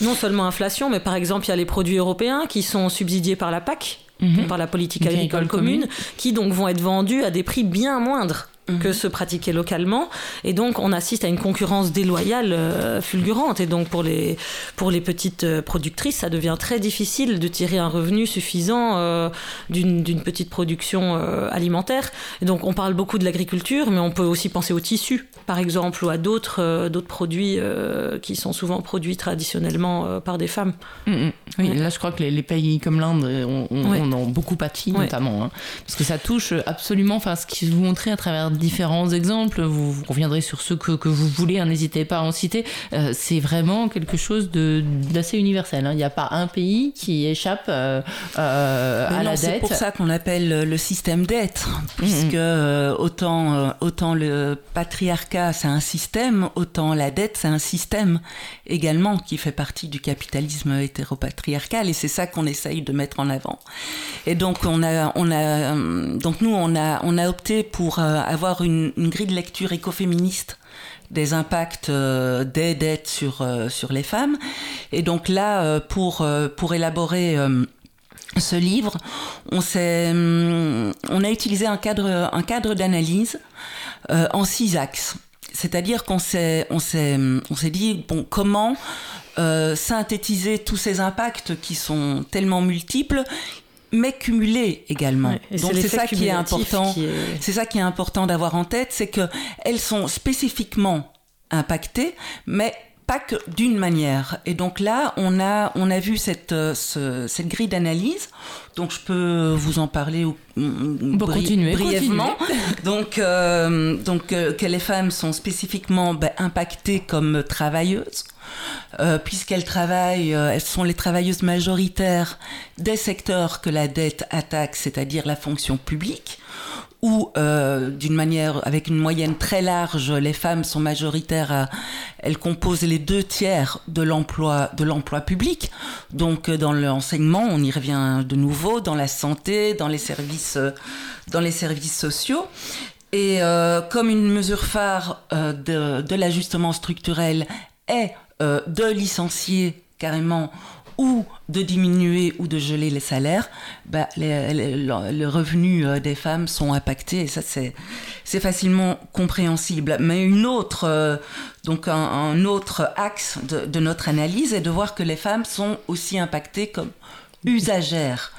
Non seulement inflation, mais par exemple il y a les produits européens qui sont subsidiés par la PAC. Mhm. par la politique agricole commune, qui donc vont être vendus à des prix bien moindres. Que se pratiquer localement. Et donc, on assiste à une concurrence déloyale euh, fulgurante. Et donc, pour les, pour les petites euh, productrices, ça devient très difficile de tirer un revenu suffisant euh, d'une petite production alimentaire. Et donc, on parle beaucoup de l'agriculture, mais on peut aussi penser au tissu, par exemple, ou à d'autres d'autres produits qui sont souvent produits traditionnellement par des femmes. Mm, mm. Oui, là, je crois que les, pays comme l'Inde, on, on, en beaucoup pâti, notamment. Hein. parce que ça touche absolument, enfin, ce qui vous montrait à travers différents exemples, vous, reviendrez sur ceux que, que vous voulez, hein, n'hésitez pas à en citer. Euh, c'est vraiment quelque chose d'assez universel. Hein. Il n'y a pas un pays qui échappe euh, euh, à la dette. C'est pour ça qu'on appelle le système dette, puisque autant, autant le patriarcat c'est un système, autant la dette c'est un système également qui fait partie du capitalisme hétéropatriarcal et c'est ça qu'on essaye de mettre en avant. Et donc on a, on a, donc nous on a, on a opté pour avoir une, grille de lecture écoféministe des impacts euh, des dettes sur, euh, sur les femmes. Et donc là, euh, pour, pour élaborer ce livre, on, hum, on a utilisé un cadre, un cadre d'analyse en six axes. C'est-à-dire qu'on s'est, dit, bon, comment synthétiser tous ces impacts qui sont tellement multiples mais cumulées également. Donc c'est ça qui est important. C'est ça qui est important d'avoir en tête, c'est que elles sont spécifiquement impactées, mais pas que d'une manière. Et donc là, on a, on a vu cette, euh, cette grille d'analyse. Donc je peux vous en parler ou, brièvement. Donc, euh, donc euh, que les femmes sont spécifiquement ben, impactées comme travailleuses. Euh, puisqu'elles travaillent, elles sont les travailleuses majoritaires des secteurs que la dette attaque, c'est-à-dire la fonction publique, où euh, d'une manière avec une moyenne très large, les femmes sont majoritaires, elles composent les deux tiers de l'emploi de l'emploi public. Donc euh, dans l'enseignement, on y revient de nouveau, dans la santé, dans les services, euh, dans les services sociaux. Et comme une mesure phare de, de l'ajustement structurel est de licencier carrément ou de diminuer ou de geler les salaires, bah, les, revenus euh, des femmes sont impactés et ça c'est facilement compréhensible. Mais une autre euh, donc un, autre axe de, notre analyse est de voir que les femmes sont aussi impactées comme usagères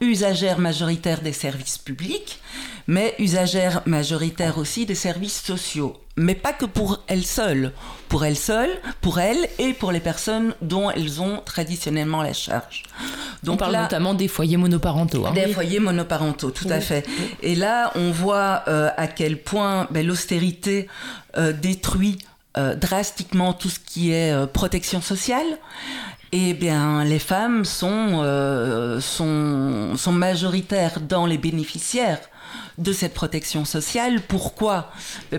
usagères majoritaires des services publics, mais usagères majoritaires aussi des services sociaux. Mais pas que pour elles seules, pour elles seules, pour elles et pour les personnes dont elles ont traditionnellement la charge. Donc on parle notamment des foyers monoparentaux. Hein. Des foyers monoparentaux, tout à fait. Et là, on voit euh, à quel point ben, l'austérité euh, détruit euh, drastiquement tout ce qui est protection sociale eh bien, les femmes sont, euh, sont, sont majoritaires dans les bénéficiaires de cette protection sociale. Pourquoi?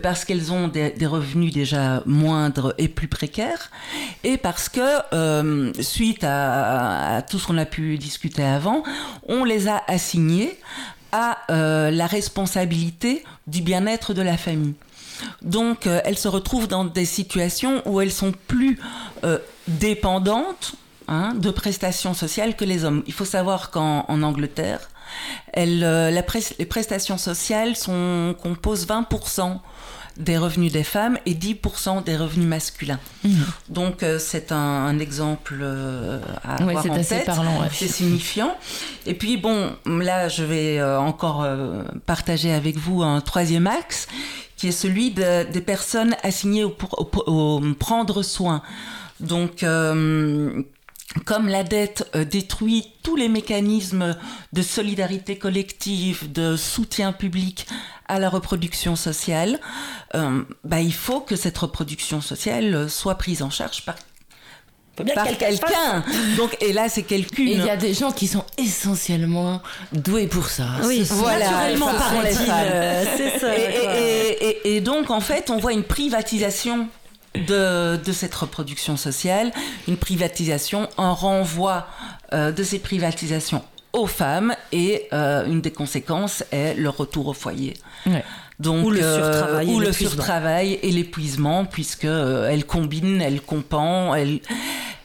Parce qu'elles ont des, revenus déjà moindres et plus précaires, et parce que, euh, suite à, tout ce qu'on a pu discuter avant, on les a assignées à euh, la responsabilité du bien-être de la famille. Donc, elles se retrouvent dans des situations où elles sont plus dépendantes Hein, de prestations sociales que les hommes. Il faut savoir qu'en Angleterre, euh, les prestations sociales sont, composent 20% des revenus des femmes et 10% des revenus masculins. Mmh. Donc euh, c'est un, exemple euh, à avoir en tête. C'est signifiant. Et puis bon, là je vais encore partager avec vous un troisième axe qui est celui des personnes assignées au, au prendre soin. Donc, euh, comme la dette euh, détruit tous les mécanismes de solidarité collective, de soutien public à la reproduction sociale, euh, bah, il faut que cette reproduction sociale soit prise en charge par par quelqu'un. Donc, et là, c'est quelqu'un. Il y a des gens qui sont essentiellement doués pour ça. Oui. Naturellement, par C'est ça. Et donc, en fait, on voit une privatisation de, cette reproduction sociale, une privatisation, un renvoi euh, de ces privatisations aux femmes et euh, une des conséquences est le retour au foyer. Donc, ou le euh, surtravail, et, l'épuisement puisque elle combine, elle compend, elle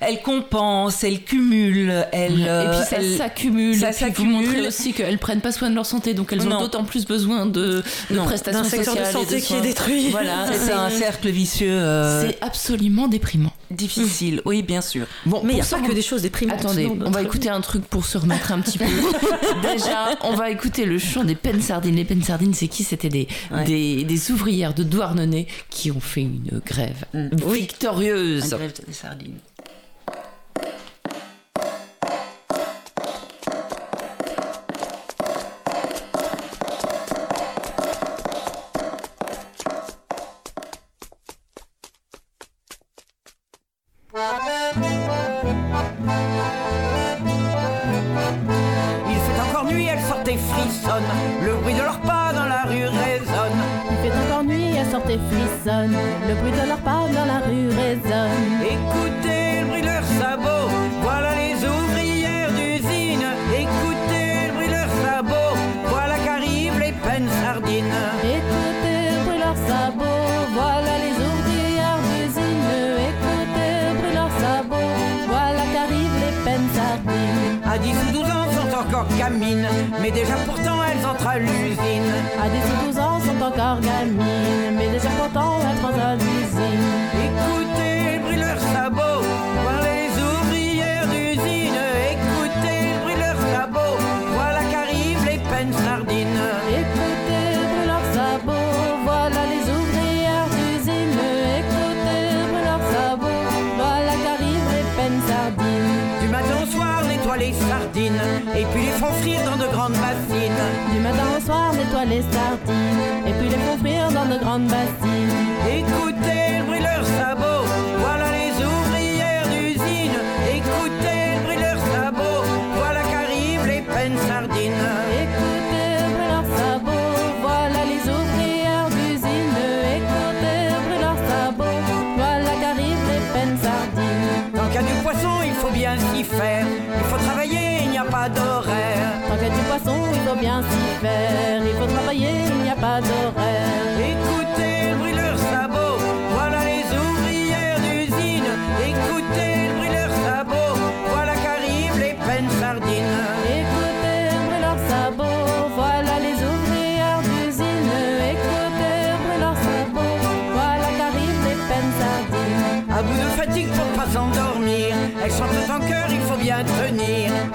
elle compense, elle cumule, elle. Et puis ça euh, s'accumule. Ça s'accumule. aussi qu'elles prennent pas soin de leur santé, donc elles ont d'autant plus besoin de, de prestations sociales. de santé qui est. Voilà, c'est un cercle vicieux. Euh, c'est absolument déprimant. Difficile, oui, bien sûr. Bon, mais il n'y a pas que des choses déprimantes. Attendez, on va écouter un truc pour se remettre un petit peu. Déjà, on va écouter le chant des peines sardines. Les peines sardines, c'est qui? C'était des, des, des, ouvrières de Douarnenez qui ont fait une grève mm. victorieuse. Une grève des sardines.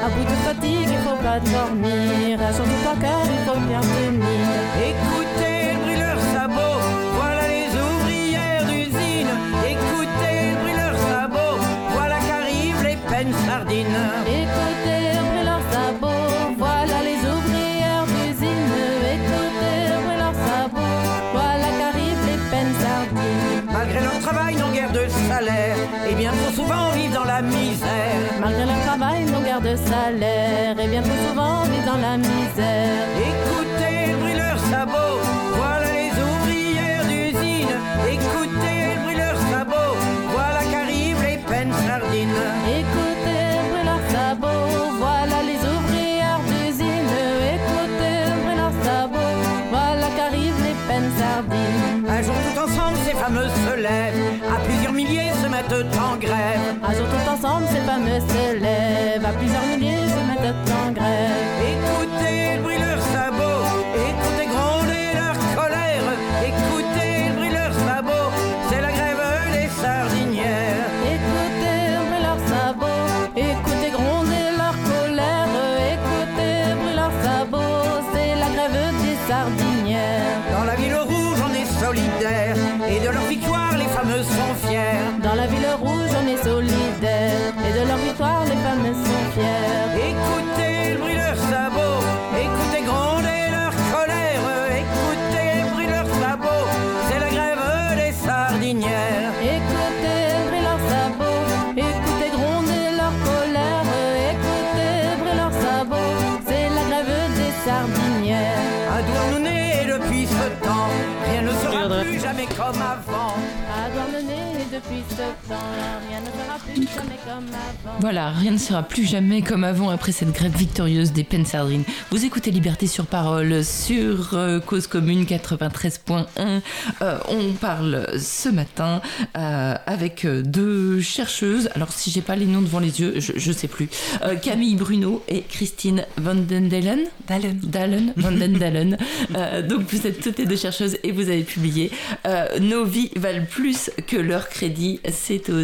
À bout de fatigue, il faut pas dormir. Surtout pas car il faut bien tenir. Écoutez, brûle leurs sabots. Voilà les ouvrières d'usine. Écoutez, brûle leurs sabots. Voilà qu'arrivent les peines sardines. Écoutez, brûle leurs sabots. Voilà les ouvrières d'usine. Écoutez, brûle leurs sabots. Voilà qu'arrivent les peines sardines. Malgré leur travail, non guère de salaire. Et bien trop souvent, on vit dans la misère le salaire et bien trop souvent on vit dans la misère. Tout ensemble, ces fameux se lèvent à plusieurs milliers. Rien ne sera plus jamais comme avant. Voilà, rien ne sera plus jamais comme avant après cette grève victorieuse des Pensardines. Vous écoutez Liberté sur parole sur euh, Cause Commune 93.1. Euh, on parle ce matin euh, avec deux chercheuses. Alors si j'ai pas les noms devant les yeux, je, je sais plus. Euh, Camille Bruno et Christine Van den. Dalen. Dalen, Van den Dalen. Euh, donc vous êtes toutes les deux chercheuses et vous avez publié euh, Nos vies valent plus que leur crédit. C'est aux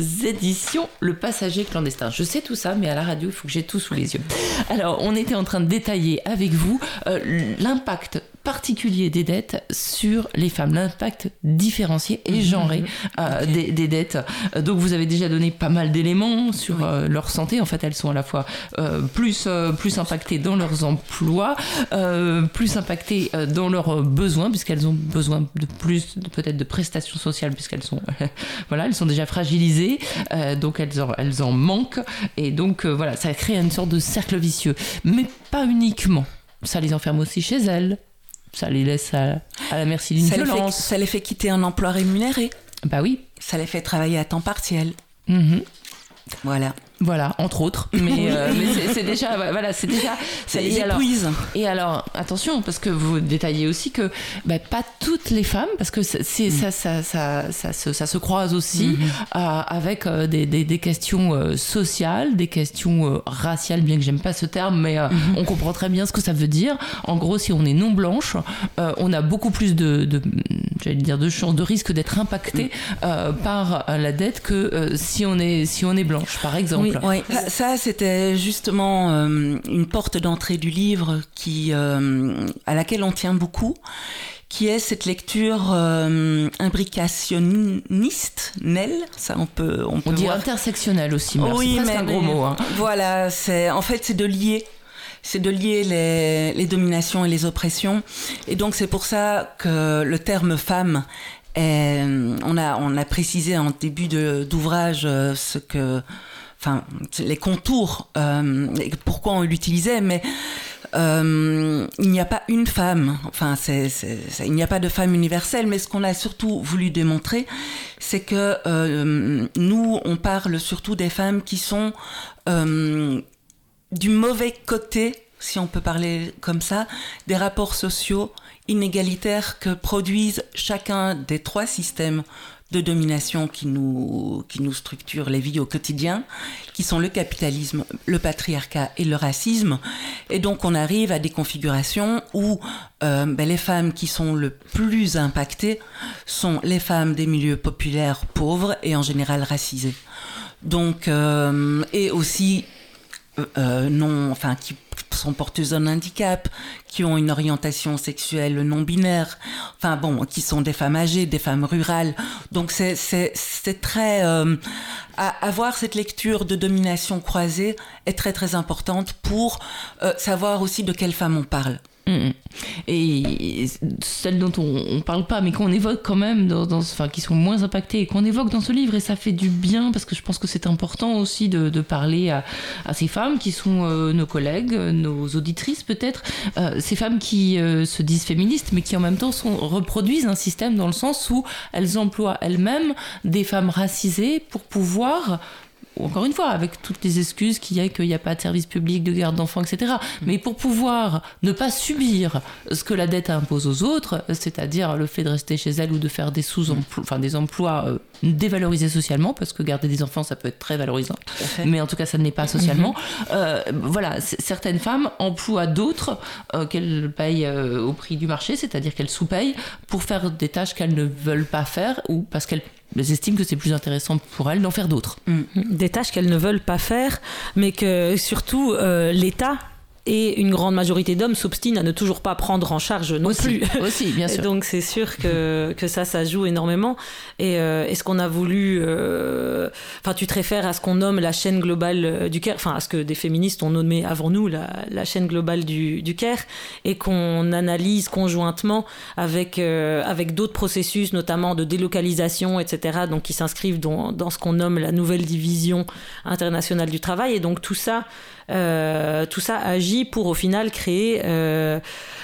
Le Passager clandestin. Je sais tout ça, mais à la radio, il faut que j'ai tout sous les yeux. Alors, on était en train de détailler avec vous euh, l'impact particulier des dettes sur les femmes, l'impact différencié et genré euh, des, des dettes. Euh, Donc vous avez déjà donné pas mal d'éléments sur euh, leur santé. En fait, elles sont à la fois euh, plus, plus impactées dans leurs emplois, plus impactées dans leurs besoins, puisqu'elles ont besoin de plus peut-être de prestations sociales, puisqu'elles sont, voilà, elles sont déjà fragilisées, donc elles en, elles en manquent. Et donc voilà, ça crée une sorte de cercle vicieux. Mais pas uniquement. Ça les enferme aussi chez elles. Ça les laisse à, à la merci d'une fait, violence. ça les fait quitter un emploi rémunéré. Bah oui. Ça les fait travailler à temps partiel. Mhm. Voilà. Voilà, entre autres. Mais, euh, mais c'est- déjà, voilà, c'est déjà. Ça c'est- les et alors- épuise. Et alors, attention, parce que vous détaillez aussi que bah, pas toutes les femmes, parce que c'est, c'est- ça, ça, ça, ça, se, ça se croise aussi euh, avec euh, des, des, des questions euh, sociales, des questions euh, raciales, bien que j'aime pas ce terme, mais euh, on comprend très bien ce que ça veut dire. En gros, si on est non blanche, euh, on a beaucoup plus de, de j'allais dire, de chances, de risque d'être impacté euh, par la dette que euh, si on est si on est blanche, par exemple. Oui, ça, ça, c'était justement euh, une porte d'entrée du livre qui, euh, à laquelle on tient beaucoup, qui est cette lecture euh, imbricationniste, Nel, ça on peut, on peut On dit voir. intersectionnel aussi, mais alors Oui, c'est un gros mot. hein. Voilà, c'est en fait c'est de lier, c'est de lier les, les dominations et les oppressions, et donc c'est pour ça que le terme femme. est- on a on a précisé en début d'ouvrage euh, ce que, enfin les contours, euh, pourquoi on l'utilisait, mais euh, il n'y a pas une femme, enfin, il n'y a pas de femme universelle, mais ce qu'on a surtout voulu démontrer, c'est que euh, nous, on parle surtout des femmes qui sont du mauvais côté, si on peut parler comme ça, des rapports sociaux inégalitaires que produisent chacun des trois systèmes de domination qui nous, qui nous structurent les vies au quotidien, qui sont le capitalisme, le patriarcat et le racisme. Et donc on arrive à des configurations où euh, ben, les femmes qui sont le plus impactées sont les femmes des milieux populaires pauvres et en général racisées. Donc, euh, et aussi euh, non, enfin, qui sont porteuses d'un handicap, qui ont une orientation sexuelle non binaire, enfin bon, qui sont des femmes âgées, des femmes rurales. Donc c'est c'est très euh, avoir cette lecture de domination croisée est très très importante pour euh, savoir aussi de quelle femme on parle. Mm, mm. Et celles dont on, on parle pas, mais qu'on évoque quand même, dans, enfin, qui sont moins impactées et qu'on évoque dans ce livre, et ça fait du bien parce que je pense que c'est important aussi de, parler à, ces femmes qui sont euh, nos collègues, nos auditrices peut-être, euh, ces femmes qui euh, se disent féministes, mais qui en même temps reproduisent un système dans le sens où elles emploient elles-mêmes des femmes racisées pour pouvoir encore une fois, avec toutes les excuses qu'il y a, qu'il n'y a pas de service public, de garde d'enfants, etc. Mais pour pouvoir ne pas subir ce que la dette impose aux autres, c'est-à-dire le fait de rester chez elle ou de faire des sous-emplois, enfin des emplois euh, dévalorisés socialement, parce que garder des enfants, ça peut être très valorisant. Mais en tout cas, ça ne l'est pas socialement. Euh, voilà, certaines femmes emploient d'autres euh, qu'elles payent au prix du marché, c'est-à-dire qu'elles sous-payent pour faire des tâches qu'elles ne veulent pas faire ou parce qu'elles estiment que c'est plus intéressant pour elles d'en faire d'autres. des tâches qu'elles ne veulent pas faire, mais que surtout euh, l'État et une grande majorité d'hommes s'obstinent à ne toujours pas prendre en charge non aussi, plus. aussi, bien sûr. donc c'est sûr que, que ça, ça joue énormément. Et euh, est-ce qu'on a voulu... euh, Enfin, tu te réfères à ce qu'on nomme la chaîne globale euh, du Caire, enfin à ce que des féministes ont nommé avant nous la, la chaîne globale du, du Caire, et qu'on analyse conjointement avec, euh, avec d'autres processus, notamment de délocalisation, etc., donc qui s'inscrivent dans, dans ce qu'on nomme la nouvelle division internationale du travail. Et donc tout ça... tout ça agit pour au final créer euh,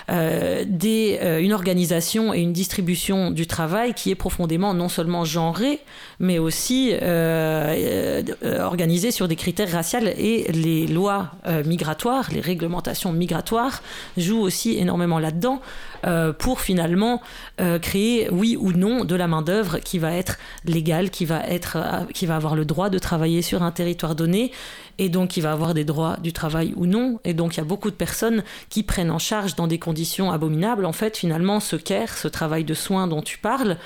euh, euh, une organisation et une distribution du travail qui est profondément non seulement genrée, mais aussi organisée sur des critères raciaux. Et les lois migratoires, les réglementations migratoires jouent aussi énormément là-dedans euh, pour finalement euh, créer, oui ou non, de la main-d'œuvre qui va être légale, qui va, être, euh, qui va avoir le droit de travailler sur un territoire donné et donc qui va avoir des droits du travail ou non. Et donc il y a beaucoup de personnes qui prennent en charge dans des conditions abominables, en fait, finalement, ce care, ce travail de soins dont tu parles,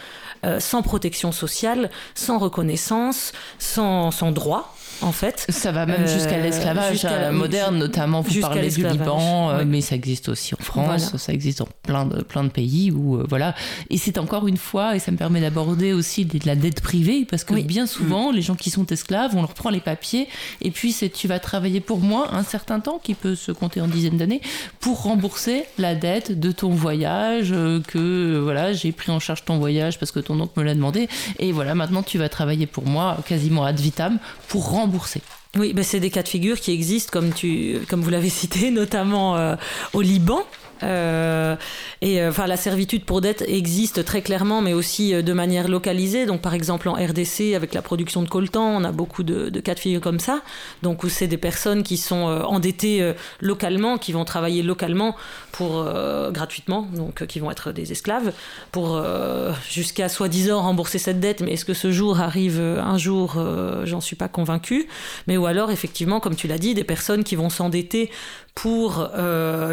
sans protection sociale, sans reconnaissance, sans droit. En fait, Ça va même Euh, jusqu'à l'esclavage jusqu'à la- euh, moderne, notamment vous parlez du l'esclavage, Liban, euh, mais ça existe aussi en France, Voilà. ça existe dans plein de, plein de pays où, euh, voilà. Et c'est encore une fois, et ça me permet d'aborder aussi de la dette privée, parce que Oui. bien souvent, les gens qui sont esclaves, on leur prend les papiers, et puis c'est tu vas travailler pour moi un certain temps, qui peut se compter en dizaines d'années, pour rembourser la dette de ton voyage, euh, que euh, voilà, j'ai pris en charge ton voyage parce que ton oncle me l'a demandé, et voilà, maintenant tu vas travailler pour moi quasiment ad vitam pour rembourser. Oui, ben c'est des cas de figure qui existent, comme, tu, comme vous l'avez cité, notamment euh, au Liban. Euh, et euh, enfin, la servitude pour dette existe très clairement, mais aussi euh, de manière localisée. Donc, par exemple, en RDC, avec la production de coltan, on a beaucoup de, cas de figure comme ça. Donc, où c'est des personnes qui sont endettées localement, qui vont travailler localement pour gratuitement, donc qui vont être des esclaves, pour jusqu'à soi-disant rembourser cette dette. Mais est-ce que ce jour arrive un jour J'en suis pas convaincue. Mais ou alors, effectivement, comme tu l'as dit, des personnes qui vont s'endetter pour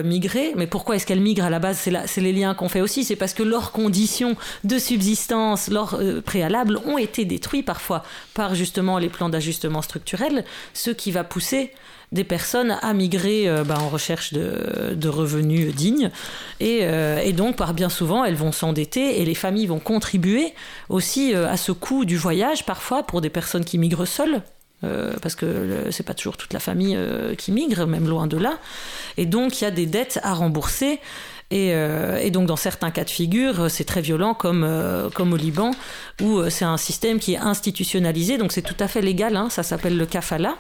migrer. Mais pourquoi est-ce qu'elles migrent à la base C'est les liens qu'on fait aussi. C'est parce que leurs conditions de subsistance, leurs euh, préalables ont été détruits parfois par justement les plans d'ajustement structurel, ce qui va pousser des personnes à migrer euh, bah, en recherche de, revenus dignes. Et, euh, et donc, par bien souvent, elles vont s'endetter et les familles vont contribuer aussi à ce coût du voyage, parfois pour des personnes qui migrent seules. Euh, parce que c'est pas toujours toute la famille euh, qui migre, même loin de là. Et donc, il y a des dettes à rembourser. Et, euh, et donc, dans certains cas de figure, c'est très violent, comme, euh, comme au Liban, où c'est un système qui est institutionnalisé. Donc, c'est tout à fait légal. hein, ça s'appelle le kafala.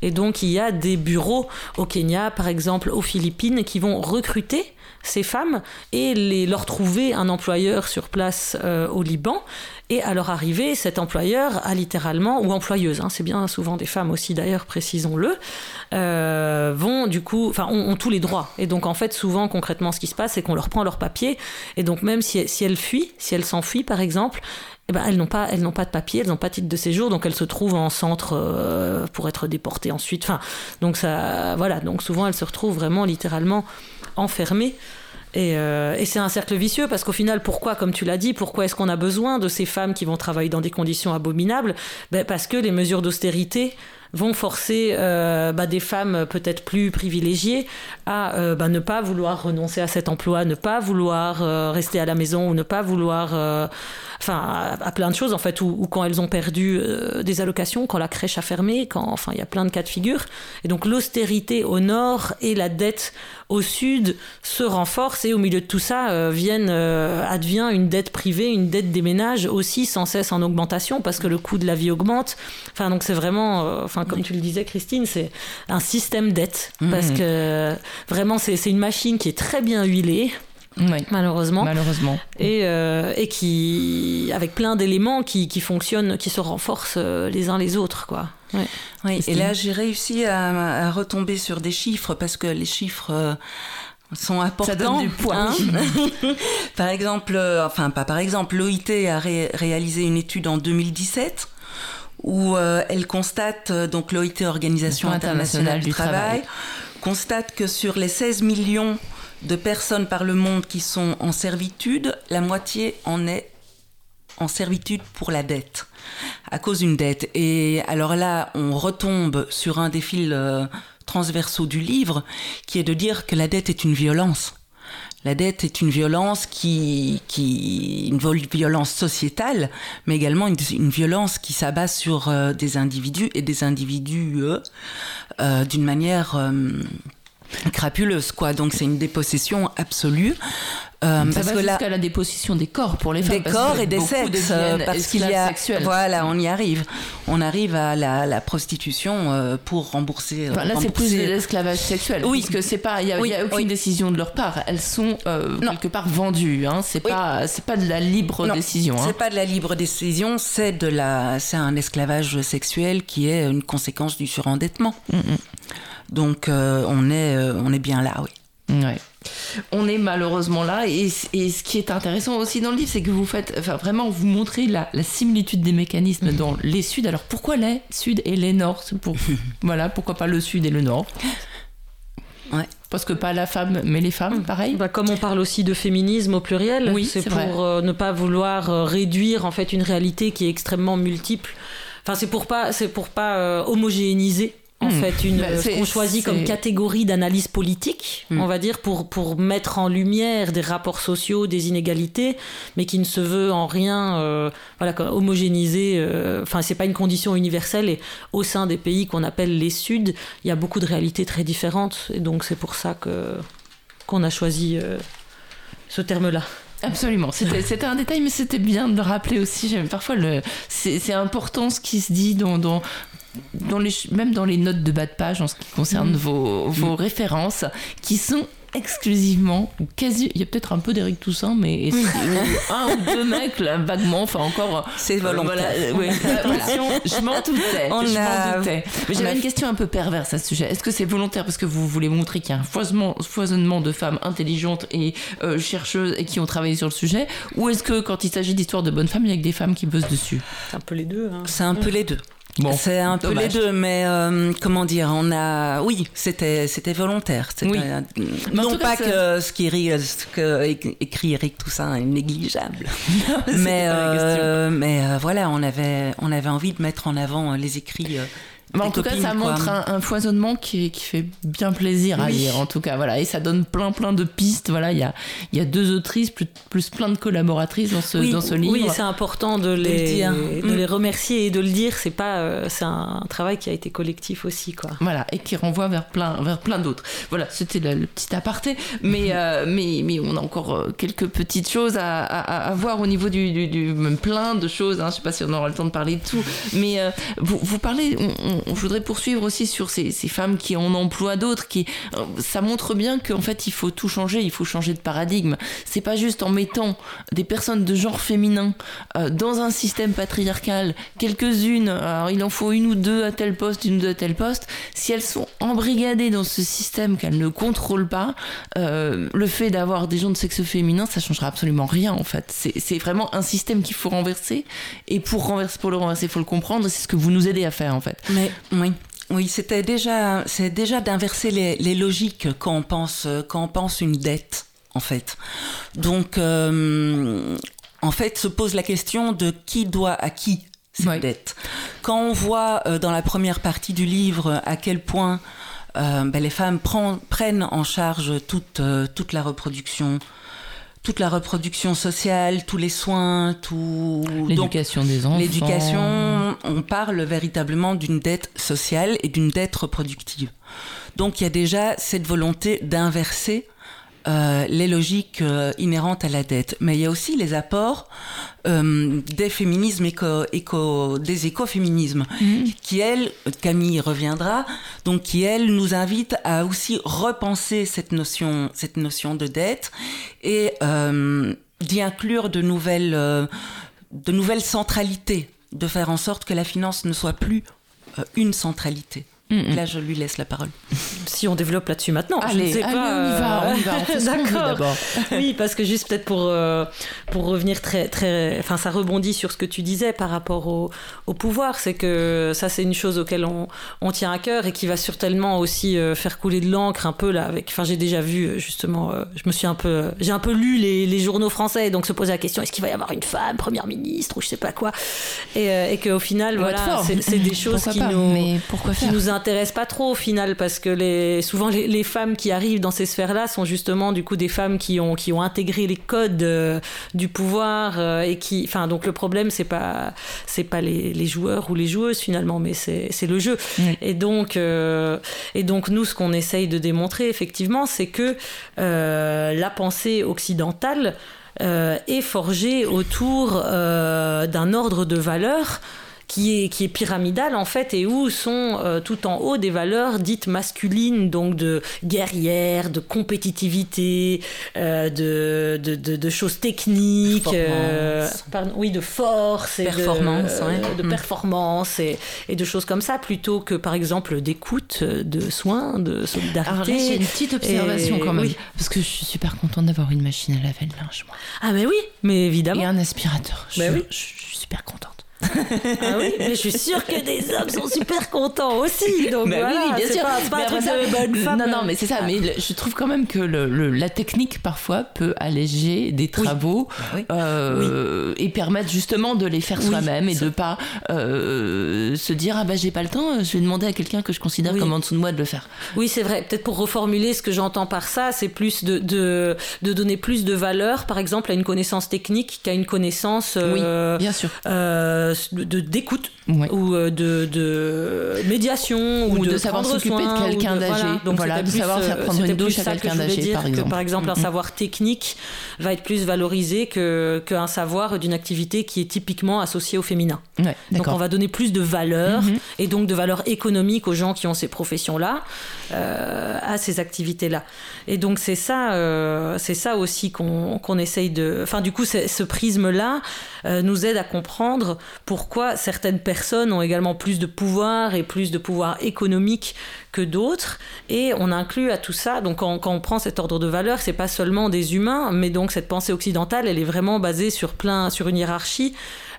Et donc, il y a des bureaux au Kenya, par exemple, aux Philippines, qui vont recruter ces femmes et les, leur trouver un employeur sur place euh, au Liban. Et à leur arrivée, cet employeur a littéralement, ou employeuse, hein, c'est bien souvent des femmes aussi d'ailleurs, précisons-le, euh, vont du coup, enfin, ont, tous les droits. Et donc en fait, souvent, concrètement, ce qui se passe, c'est qu'on leur prend leurs papiers. Et donc même si, si elles fuient, si elles s'enfuient par exemple, eh ben, elles n'ont pas, elles n'ont pas de papier, elles n'ont pas de titre de séjour, donc elles se trouvent en centre euh, pour être déportées ensuite. Enfin, donc ça, voilà, donc souvent elles se retrouvent vraiment littéralement enfermées. Et, euh, et c'est un cercle vicieux parce qu'au final, pourquoi, comme tu l'as dit, pourquoi est-ce qu'on a besoin de ces femmes qui vont travailler dans des conditions abominables? Ben Parce que les mesures d'austérité vont forcer euh, bah, des femmes peut-être plus privilégiées à euh, bah, ne pas vouloir renoncer à cet emploi, ne pas vouloir euh, rester à la maison ou ne pas vouloir, enfin, à, plein de choses en fait, ou, quand elles ont perdu des allocations, quand la crèche a fermé, quand, enfin, il y a plein de cas de figure. Et donc l'austérité au nord et la dette au sud se renforcent et au milieu de tout ça viennent, advient une dette privée, une dette des ménages aussi sans cesse en augmentation parce que le coût de la vie augmente. Enfin donc c'est vraiment, euh, enfin comme tu le disais Christine, c'est un système dette parce que vraiment c'est une machine qui est très bien huilée Oui, malheureusement malheureusement. et, euh, et qui avec plein d'éléments qui, qui fonctionnent, qui se renforcent euh, les uns les autres quoi. Ouais. Oui, et là, j'ai réussi à, à retomber sur des chiffres parce que les chiffres euh, sont importants. donne du poids. hein. par exemple, enfin, pas par exemple, l'OIT a ré- réalisé une étude en 2017 où euh, elle constate, euh, donc l'OIT, Organisation internationale du, travail, constate que sur les 16 millions de personnes par le monde qui sont en servitude, la moitié en est en servitude pour la dette, à cause d'une dette. Et alors là, on retombe sur un des fils euh, transversaux du livre, qui est de dire que la dette est une violence. La dette est une violence qui, qui une violence sociétale, mais également une, violence qui s'abat sur euh, des individus et des individus euh, euh, d'une manière crapuleuse, quoi. Donc c'est une dépossession absolue. Euh, Ça parce va que là, jusqu'à la dépossession des corps pour les femmes. des parce corps et des sexes, euh, parce qu'il y a, voilà, on y arrive. On arrive à la, la prostitution euh, pour rembourser. Enfin, là, c'est plus de l'esclavage sexuel. Oui. Parce que c'est pas, il y a, y aucune oui. décision de leur part. Elles sont euh, quelque part vendues. Hein. C'est Oui. pas, c'est pas de la libre Non, décision. Hein. C'est pas de la libre décision, c'est de la, c'est un esclavage sexuel qui est une conséquence du surendettement. Donc euh, on est, euh, on est bien là, oui. Ouais. On est malheureusement là et, et ce qui est intéressant aussi dans le livre, c'est que vous faites, enfin vraiment, vous montrez la, la similitude des mécanismes dans les Suds. Alors pourquoi les Sud et les Nord pour, Voilà, pourquoi pas le Sud et le Nord? Ouais. Parce que pas la femme, mais les femmes, pareil. Bah, comme on parle aussi de féminisme au pluriel, Oui, c'est pour euh, ne pas vouloir euh, réduire en fait une réalité qui est extrêmement multiple. Enfin, c'est pour pas, c'est pour pas euh, homogénéiser en Hmm. fait une Bah, euh, qu'on choisit comme catégorie d'analyse politique, Hmm. on va dire pour pour mettre en lumière des rapports sociaux, des inégalités, mais qui ne se veut en rien euh, voilà comme homogénéiser. euh, Enfin, c'est pas une condition universelle et au sein des pays qu'on appelle les Suds, il y a beaucoup de réalités très différentes et donc c'est pour ça que qu'on a choisi euh, ce terme-là. Absolument, c'était un détail, mais c'était bien de le rappeler aussi. J'aime parfois le, c'est c'est important ce qui se dit dans, dans, dans les, même dans les notes de bas de page en ce qui concerne vos, vos références, qui sont exclusivement ou quasi il y a peut-être un peu d'Éric Toussaint mais un ou deux mecs là vaguement enfin encore C'est euh, volontaire. voilà, euh, ouais, voilà. je m'en doutais On je a- m'en doutais mais j'avais a- une question un peu perverse à ce sujet est-ce que c'est volontaire parce que vous voulez montrer qu'il y a un foisonnement, foisonnement de femmes intelligentes et euh, chercheuses et qui ont travaillé sur le sujet ou est-ce que quand il s'agit d'histoires de bonnes femmes il y a que des femmes qui bossent dessus? C'est un peu les deux. hein. C'est un peu les deux. Bon, c'est un peu dommage. les deux, mais euh, comment dire, on a, oui, c'était c'était volontaire. Oui. euh, non cas, pas que ce qui é- écrit Eric Toussaint est négligeable, mais euh, mais euh, voilà, on avait on avait envie de mettre en avant les écrits. Mais en tout cas, ça quoi. montre un, un foisonnement qui, qui fait bien plaisir à lire, en tout cas. Voilà. Et ça donne plein, plein de pistes. Voilà, il y a, il y a deux autrices, plus, plus plein de collaboratrices dans ce, Oui, dans ce livre. Oui, c'est important de, le les, de Mm. les remercier et de le dire. C'est pas, euh, c'est un travail qui a été collectif aussi, quoi. Voilà, et qui renvoie vers plein, vers plein d'autres. Voilà, c'était le, le petit aparté, mais, euh, mais, mais on a encore euh, quelques petites choses à, à, à voir au niveau du, du, du- même plein de choses. Hein, je sais pas si on aura le temps de parler de tout, mais euh, vous, vous parlez. On, on- je voudrais poursuivre aussi sur ces, femmes qui en emploient d'autres. Qui, euh, ça montre bien qu'en fait, il faut tout changer. Il faut changer de paradigme. C'est pas juste en mettant des personnes de genre féminin euh, dans un système patriarcal, quelques-unes, alors il en faut une ou deux à tel poste, une ou deux à tel poste, si elles sont embrigadées dans ce système qu'elles ne contrôlent pas, euh, le fait d'avoir des gens de sexe féminin, ça changera absolument rien en fait. C'est vraiment un système qu'il faut renverser, et pour, renverser, pour le renverser, il faut le comprendre, c'est ce que vous nous aidez à faire en fait. Oui. Oui, c'était déjà, c'est déjà d'inverser les, les logiques quand on pense, quand on pense une dette, en fait. Donc, euh, en fait, se pose la question de qui doit à qui cette dette. Quand on voit euh, dans la première partie du livre à quel point euh, ben, les femmes prend- prennent en charge toute, toute la reproduction, toute la reproduction sociale, tous les soins, tout L'éducation des enfants. L'éducation, on parle véritablement d'une dette sociale et d'une dette reproductive. Donc il y a déjà cette volonté d'inverser euh, les logiques euh, inhérentes à la dette. Mais il y a aussi les apports euh, des féminismes éco, éco, des écoféminismes, qui elles, Camille y reviendra, donc qui elles nous invitent à aussi repenser cette notion, cette notion de dette et d'y inclure de nouvelles, de nouvelles centralités, de faire en sorte que la finance ne soit plus une centralité. Mm, mm. Là, je lui laisse la parole. Si on développe là-dessus maintenant, je ne sais allez, pas. on y va, euh, on y va, D'accord. oui, parce que juste peut-être pour euh, pour revenir très très, enfin ça rebondit sur ce que tu disais par rapport au, au pouvoir, c'est que ça c'est une chose auquel on, on tient à cœur et qui va certainement aussi euh, faire couler de l'encre un peu là avec. Enfin j'ai déjà vu justement, euh, je me suis un peu, j'ai un peu lu les, les journaux français donc se poser la question est-ce qu'il va y avoir une femme première ministre ou je sais pas quoi et, et qu'au final voilà c'est des choses qui pas, nous mais pourquoi qui faire nous intéresse pas trop au final parce que les, souvent les, les femmes qui arrivent dans ces sphères-là sont justement du coup des femmes qui ont, qui ont intégré les codes euh, du pouvoir euh, et qui, enfin donc le problème c'est pas c'est pas les, les joueurs ou les joueuses finalement, mais c'est c'est le jeu. Et donc euh, et donc nous ce qu'on essaye de démontrer effectivement c'est que la pensée occidentale est forgée autour d'un ordre de valeurs qui est, qui est pyramidal en fait et où sont euh, tout en haut des valeurs dites masculines, donc de guerrière, de compétitivité, euh, de, de, de, de choses techniques, euh, pardon, oui, de force, et Performance, de, ouais. de Mm. performance et, et de choses comme ça, plutôt que par exemple d'écoute, de soins, de Alors là, solidarité. j'ai une petite observation Et- quand même. oui. Parce que je suis super contente d'avoir une machine à laver le linge, moi. Ah mais oui, mais évidemment. Et un aspirateur. Je, Bah oui. je suis super contente. Ah oui, mais je suis sûre que des hommes sont super contents aussi. Donc Bah voilà, oui, oui, bien sûr. pas, c'est pas un de ça, bonne le- femme. Non, non, mais c'est ça. Mais le- je trouve quand même que le, le- la technique, parfois, peut alléger des travaux oui. euh, et permettre justement de les faire Oui, soi-même et ça- de pas euh, se dire Ah bah j'ai pas le temps, je vais demander à quelqu'un que je considère Oui. comme en dessous de moi de le faire. Oui, c'est vrai. Peut-être pour reformuler ce que j'entends par ça, c'est plus de, de, de donner plus de valeur, par exemple, à une connaissance technique qu'à une connaissance euh, Bien sûr. Euh, d'écoute ou euh, de, de médiation Ou ou, de savoir s'occuper de quelqu'un d'âgé. Voilà, Donc Voilà, de plus, savoir faire euh, prendre une douche à que quelqu'un d'âgé, par que, exemple. par exemple, un Mhm. savoir technique va être plus valorisé que qu'un savoir d'une activité qui est typiquement associée au féminin. Ouais, Donc on va donner plus de valeur Mhm. et donc de valeur économique aux gens qui ont ces professions-là, euh, à ces activités-là. Et donc c'est ça, euh, c'est ça aussi qu'on qu'on essaye de. Enfin du coup ce prisme-là euh, nous aide à comprendre pourquoi certaines personnes ont également plus de pouvoir et plus de pouvoir économique que d'autres. Et on inclut à tout ça, donc quand, on prend cet ordre de valeur, c'est pas seulement des humains, mais donc cette pensée occidentale, elle est vraiment basée sur plein, sur une hiérarchie.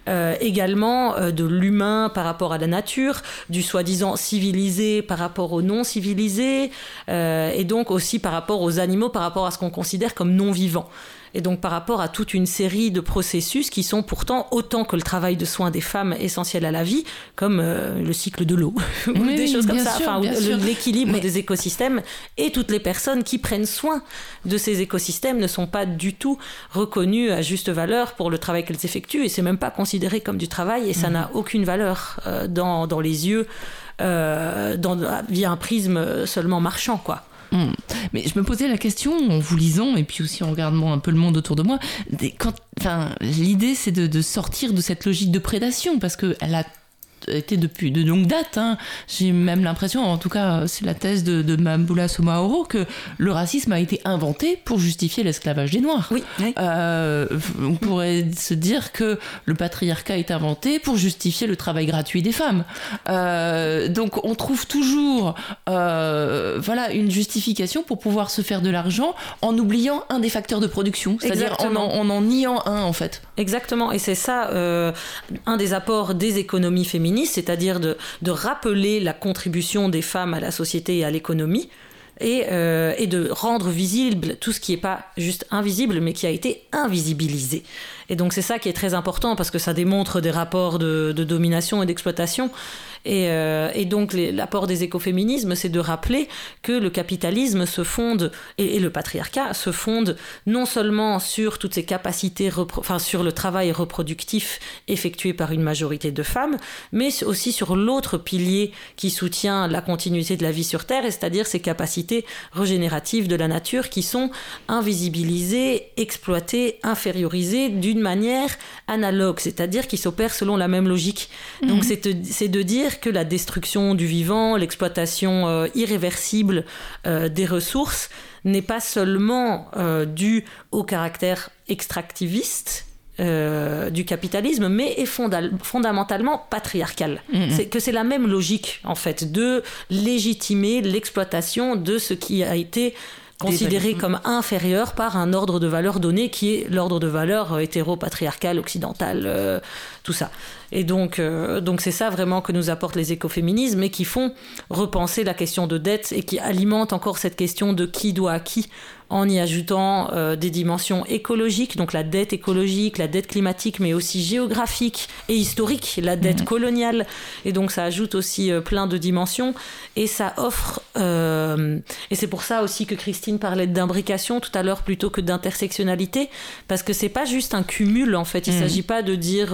euh, également euh, de l'humain par rapport à la nature, du soi-disant civilisé par rapport au non civilisé, euh, et donc aussi par rapport aux animaux, par rapport à ce qu'on considère comme non vivant. Et donc par rapport à toute une série de processus qui sont pourtant autant que le travail de soins des femmes essentiel à la vie, comme euh, le cycle de l'eau, ou Oui, des oui, choses comme ça, sûr, enfin, l'équilibre Mais- des écosystèmes et toutes les personnes qui prennent soin de ces écosystèmes ne sont pas du tout reconnues à juste valeur pour le travail qu'elles effectuent et c'est même pas considéré comme du travail et ça Mhm. n'a aucune valeur euh, dans, dans les yeux euh, dans, via un prisme seulement marchand quoi. Hmm. Mais je me posais la question en vous lisant et puis aussi en regardant un peu le monde autour de moi. l'idée c'est de, de sortir de cette logique de prédation parce que elle a été depuis de longue date. hein. J'ai même l'impression, en tout cas, c'est la thèse de, de Mambula Somaoro, que le racisme a été inventé pour justifier l'esclavage des Noirs. Oui, Euh, on pourrait se dire que le patriarcat est inventé pour justifier le travail gratuit des femmes. Euh, donc on trouve toujours euh, voilà, une justification pour pouvoir se faire de l'argent en oubliant un des facteurs de production, c'est-à-dire en, en, niant un en fait. Exactement, et c'est ça un des apports des économies féministes, c'est-à-dire de, de rappeler la contribution des femmes à la société et à l'économie. Et, euh, et de rendre visible tout ce qui n'est pas juste invisible, mais qui a été invisibilisé. Et donc c'est ça qui est très important parce que ça démontre des rapports de, de domination et d'exploitation. Et, euh, et donc l'apport des écoféminismes, c'est de rappeler que le capitalisme se fonde, et, et le patriarcat se fonde non seulement sur toutes ces capacités, enfin sur le travail reproductif effectué par une majorité de femmes, mais aussi sur l'autre pilier qui soutient la continuité de la vie sur Terre, c'est-à-dire ces capacités régénératives de la nature qui sont invisibilisées, exploitées, infériorisées d'une manière analogue, c'est-à-dire qui s'opèrent selon la même logique. Donc de, c'est de dire que la destruction du vivant, l'exploitation euh, irréversible euh, des ressources n'est pas seulement euh, due au caractère extractiviste euh, du capitalisme, mais est fonda- fondamentalement patriarcal. C'est que c'est la même logique, en fait, de légitimer l'exploitation de ce qui a été considéré comme inférieur par un ordre de valeur donné qui est l'ordre de valeur hétéro-patriarcal, occidental, euh, tout ça. Et donc, euh, donc c'est ça vraiment que nous apportent les écoféminismes et qui font repenser la question de dette et qui alimentent encore cette question de qui doit à qui en y ajoutant euh, des dimensions écologiques, donc la dette écologique, la dette climatique, mais aussi géographique et historique, la dette Mhm. coloniale. Et donc ça ajoute aussi euh, plein de dimensions et ça offre, euh, et c'est pour ça aussi que Christine parlait d'imbrication tout à l'heure plutôt que d'intersectionnalité, parce que c'est pas juste un cumul en fait. Il Mhm. s'agit pas de dire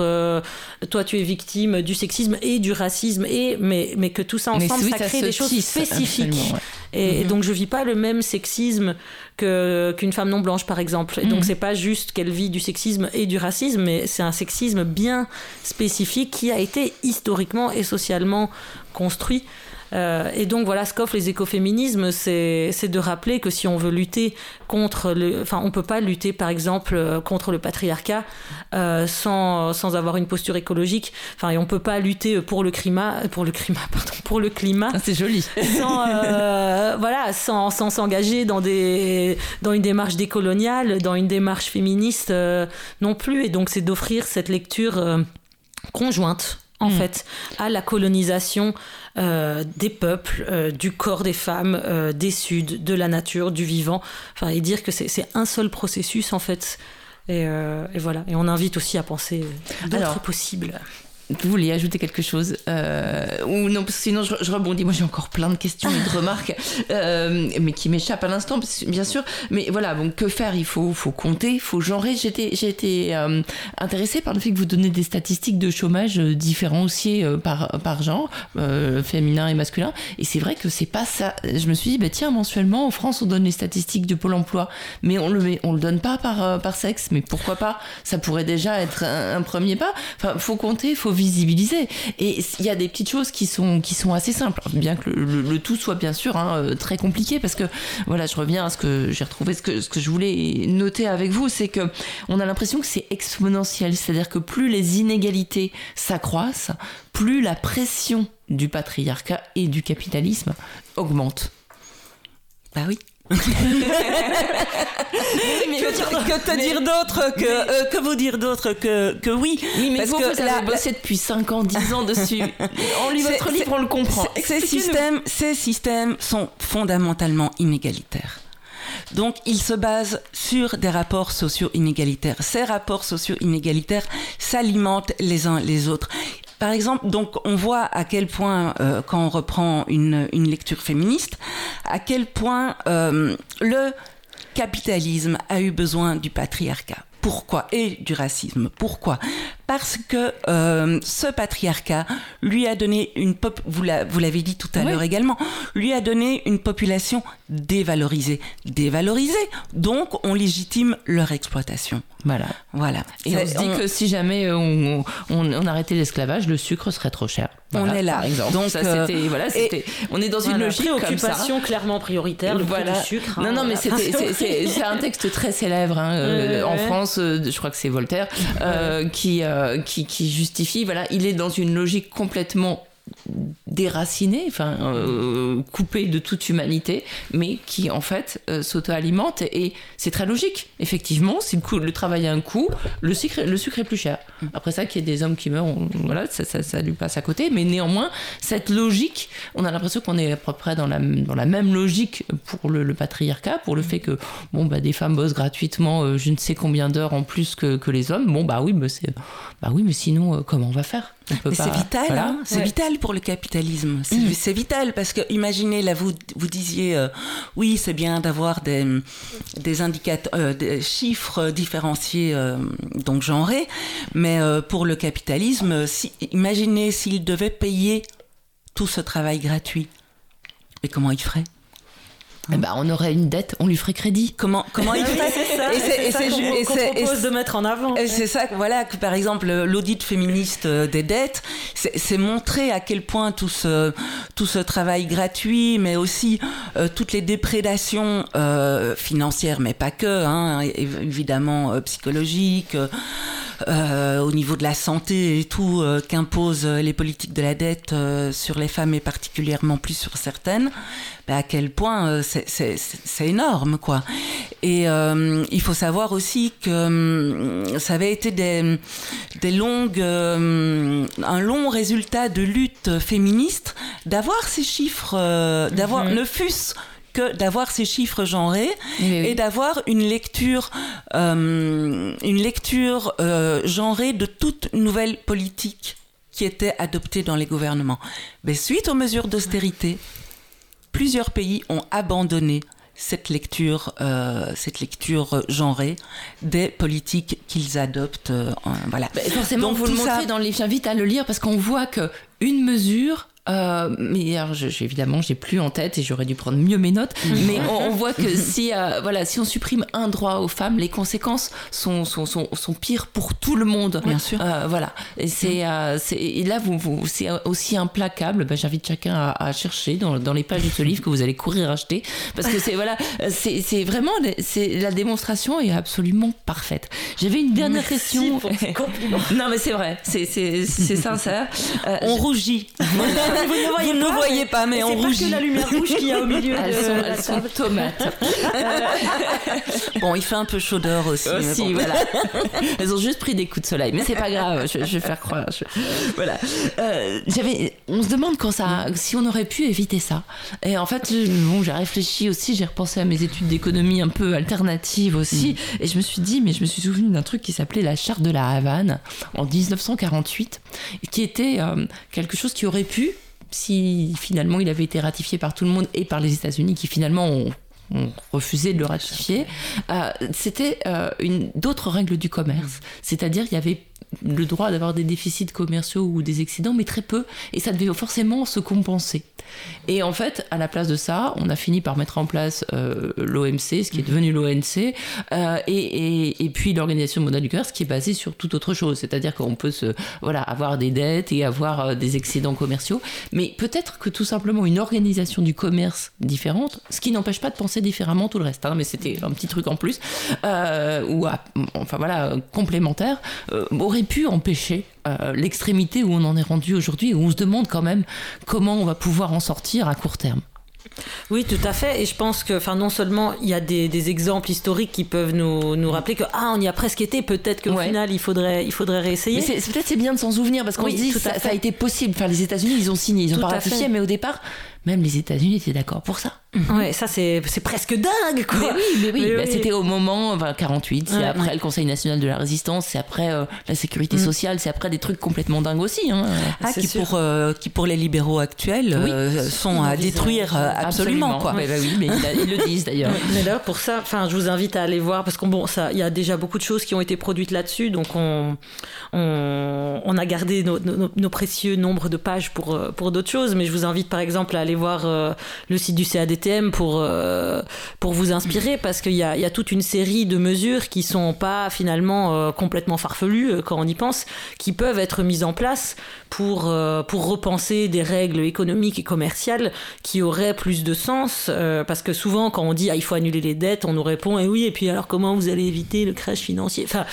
euh, toi tu es victime du sexisme et du racisme, et, mais, mais que tout ça ensemble oui, ça crée des choses spécifiques. ouais. Et, et Mhm. donc je vis pas le même sexisme que qu'une femme non blanche par exemple. Et donc Mhm. c'est pas juste qu'elle vit du sexisme et du racisme, mais c'est un sexisme bien spécifique qui a été historiquement et socialement construit. Euh, et donc voilà, ce qu'offrent les écoféminismes, c'est de rappeler que si on veut lutter contre le, enfin on peut pas lutter par exemple euh, contre le patriarcat euh, sans sans avoir une posture écologique. Enfin et on peut pas lutter pour le climat, pour le climat, pardon, pour le climat Ah, c'est joli. sans euh, voilà sans sans s'engager dans des dans une démarche décoloniale dans une démarche féministe non plus et donc c'est d'offrir cette lecture conjointe en Mm. fait à la colonisation euh, des peuples euh, du corps des femmes euh, des suds de la nature du vivant. Enfin et dire que c'est un seul processus en fait. Et, et voilà. Et on invite aussi à penser d'autres possibles Vous vouliez ajouter quelque chose euh, Ou non, sinon je, rebondis. Moi j'ai encore plein de questions et de remarques, euh, mais qui m'échappent à l'instant, bien sûr. Mais voilà, donc que faire? Il faut, faut compter, faut genrer. J'ai été euh, intéressée par le fait que vous donnez des statistiques de chômage différenciées par, par genre, féminin et masculin. Et c'est vrai que c'est pas ça. Je me suis dit, bah, tiens, mensuellement en France on donne les statistiques de Pôle emploi, mais on le, met, on le donne pas par, par sexe. Mais pourquoi pas? Ça pourrait déjà être un, un premier pas. Enfin, faut compter, faut visibiliser. Et il y a des petites choses qui sont, qui sont assez simples, bien que le tout soit bien sûr hein, euh, très compliqué, parce que voilà, je reviens à ce que j'ai retrouvé, ce que, ce que je voulais noter avec vous, c'est que on a l'impression que c'est exponentiel, c'est-à-dire que plus les inégalités s'accroissent, plus la pression du patriarcat et du capitalisme augmente. Bah oui. Que, que te dire d'autre que, euh, que vous dire d'autre que, que oui? Oui, mais Parce vous, que vous la- avez bossé depuis 5 ans, 10 ans dessus. On lit votre livre, on le comprend. Ces- systèmes, ces systèmes sont fondamentalement inégalitaires. Donc, ils se basent sur des rapports sociaux inégalitaires. Ces rapports sociaux inégalitaires s'alimentent les uns les autres. Par exemple, donc, on voit à quel point, euh, quand on reprend une, lecture féministe, à quel point euh, le capitalisme a eu besoin du patriarcat. Pourquoi? Et du racisme. Pourquoi? Parce que euh, ce patriarcat lui a donné une pop, vous la- vous l'avez dit tout à Oui. l'heure également, lui a donné une population dévalorisée. Dévalorisée, donc on légitime leur exploitation. Voilà. Voilà. Et on se dit que si jamais on, on, on arrêtait l'esclavage, le sucre serait trop cher. On Voilà, est là. Donc, ça, euh, c'était, voilà, c'était, on est dans une Voilà, logique comme ça. préoccupation clairement prioritaire le voilà. prix du sucre hein, non, non, mais voilà. c'était, c'est, un texte très célèbre hein, euh, en ouais. France. euh, je crois que c'est Voltaire euh, qui, euh, qui, qui justifie. Voilà, il est dans une logique complètement déraciné, enfin euh, coupé de toute humanité, mais qui en fait euh, s'auto-alimente et c'est très logique. Effectivement, si le, le travail a un coût, le sucre, le sucre est plus cher. Après ça, qu'il y ait des hommes qui meurent, on- voilà, ça, ça, ça lui passe à côté. Mais néanmoins, cette logique, on a l'impression qu'on est à peu près dans la, dans la même logique pour le, le patriarcat, pour le fait que bon bah des femmes bossent gratuitement, euh, je ne sais combien d'heures en plus que, que les hommes. Bon bah oui, mais c'est bah oui, mais sinon comment on va faire? Pas- c'est vital, voilà. hein, c'est Ouais. vital pour le capitalisme. C'est Mm. c'est vital parce que imaginez là, vous vous disiez euh, oui, c'est bien d'avoir des des indicateurs, euh, des chiffres différenciés euh, donc genrés, mais pour le capitalisme, si, imaginez s'il devait payer tout ce travail gratuit. Et comment il ferait? Eh ben, on aurait une dette, on lui ferait crédit. Comment comment il c'est ça, Et c'est- et c'est ça c'est qu'on ju- et qu'on c'est- et propose c'est- de mettre en avant. Et c'est ça, voilà, que par exemple, l'audit féministe euh, des dettes, c'est c'est montrer à quel point tout ce, tout ce travail gratuit, mais aussi euh, toutes les déprédations euh, financières, mais pas que, hein, évidemment euh, psychologiques, euh, euh, au niveau de la santé et tout, euh, qu'imposent les politiques de la dette euh, sur les femmes et particulièrement plus sur certaines, bah, à quel point euh, c'est- énorme, quoi. Et euh, il faut savoir aussi que hum, ça avait été des, des longues, euh, un long résultat de lutte féministe d'avoir ces chiffres, euh, d'avoir Mhm. ne fût-ce que d'avoir ces chiffres genrés Oui, oui. et d'avoir une lecture, euh, une lecture euh, genrée de toute nouvelle politique qui était adoptée dans les gouvernements. Mais suite aux mesures d'austérité, plusieurs pays ont abandonné cette lecture, euh, cette lecture genrée des politiques qu'ils adoptent. euh, voilà. Bah, forcément, Donc, vous le ça- montrez dans le livre. J'invite à le lire parce qu'on voit que une mesure. Euh, mais alors, je, je- évidemment, j'ai plus en tête et j'aurais dû prendre mieux mes notes. mais on, on voit que si, euh, voilà, si on supprime un droit aux femmes, les conséquences sont, sont, sont, sont pires pour tout le monde. Bien sûr. Euh, voilà. Et c'est, et là, vous, vous, c'est aussi implacable. Bah, j'invite chacun à, à chercher dans, dans les pages de ce livre que vous allez courir acheter parce que c'est voilà, c'est, c'est vraiment, c'est la démonstration est absolument parfaite. J'avais une dernière question. pour. Non, mais c'est vrai, c'est, c'est, c'est sincère. On rougit. Vous ne voyez Vous ne pas, voyez pas, mais et on c'est rougit. que la lumière rouge qu'il y a au milieu elles de sont, elles sont tomates. Bon, il fait un peu chaud dehors aussi. mais Aussi, bon. voilà. Elles ont juste pris des coups de soleil, mais c'est pas grave. Je, je vais faire croire. je- Voilà. Euh, j'avais. On se demande quand ça, si on aurait pu éviter ça. Et en fait, je- bon, j'ai réfléchi aussi. J'ai repensé à mes études d'économie un peu alternatives aussi, et je me suis dit, mais je me suis souvenu d'un truc qui s'appelait la charte de la Havane en 1948, qui était euh, quelque chose qui aurait pu, si finalement il avait été ratifié par tout le monde et par les États-Unis, qui finalement ont refusé de le ratifier, euh, c'était euh, une d'autres règles du commerce. C'est-à-dire il y avait le droit d'avoir des déficits commerciaux ou des excédents, mais très peu, et ça devait forcément se compenser. Et en fait, à la place de ça, on a fini par mettre en place euh, l'OMC, ce qui est devenu l'ONC, euh, et, et, puis l'Organisation mondiale du commerce, qui est basée sur toute autre chose. C'est-à-dire qu'on peut se, voilà, avoir des dettes et avoir euh, des excédents commerciaux, mais peut-être que tout simplement une organisation du commerce différente, ce qui n'empêche pas de penser différemment tout le reste. hein, mais c'était un petit truc en plus, ou enfin voilà, complémentaire, euh, aurait pu empêcher euh, l'extrémité où on en est rendu aujourd'hui, où on se demande quand même comment on va pouvoir en sortir à court terme. Oui, tout à fait. Et je pense que, enfin, non seulement il y a des, des exemples historiques qui peuvent nous, nous rappeler que ah, on y a presque été. Peut-être qu'au Ouais. final, il faudrait, il faudrait réessayer. Mais peut-être c'est bien de s'en souvenir parce qu'on Oui, se dit ça, ça a été possible. Enfin, les États-Unis, ils ont signé, ils ont pas ratifié, mais au départ, même les États-Unis étaient d'accord pour ça. Ouais, ça c'est, c'est presque dingue, quoi. Mais oui, mais oui, bah, c'était au moment, enfin, 48, c'est Ouais, après ouais. le Conseil national de la résistance, c'est après euh, la sécurité Mm. sociale, c'est après des trucs complètement dingues aussi. Hein. Ah, qui, sûr. pour, euh, qui pour les libéraux actuels Oui. euh, sont à détruire euh, absolument. quoi. Ouais, bah oui, mais ils, ils le disent d'ailleurs. Mais d'ailleurs, pour ça, enfin, je vous invite à aller voir parce qu'on bon, ça, il y a déjà beaucoup de choses qui ont été produites là-dessus, donc on, on, on a gardé nos, nos- nos précieux nombres de pages pour pour d'autres choses. Mais je vous invite par exemple à aller voir euh, le site du Euh, pour vous inspirer parce qu'il y a toute une série de mesures qui sont pas finalement euh, complètement farfelues euh, quand on y pense, qui peuvent être mises en place pour pour repenser des règles économiques et commerciales qui auraient plus de sens parce que souvent quand on dit ah, il faut annuler les dettes on nous répond et oui et puis alors comment vous allez éviter le crash financier? Enfin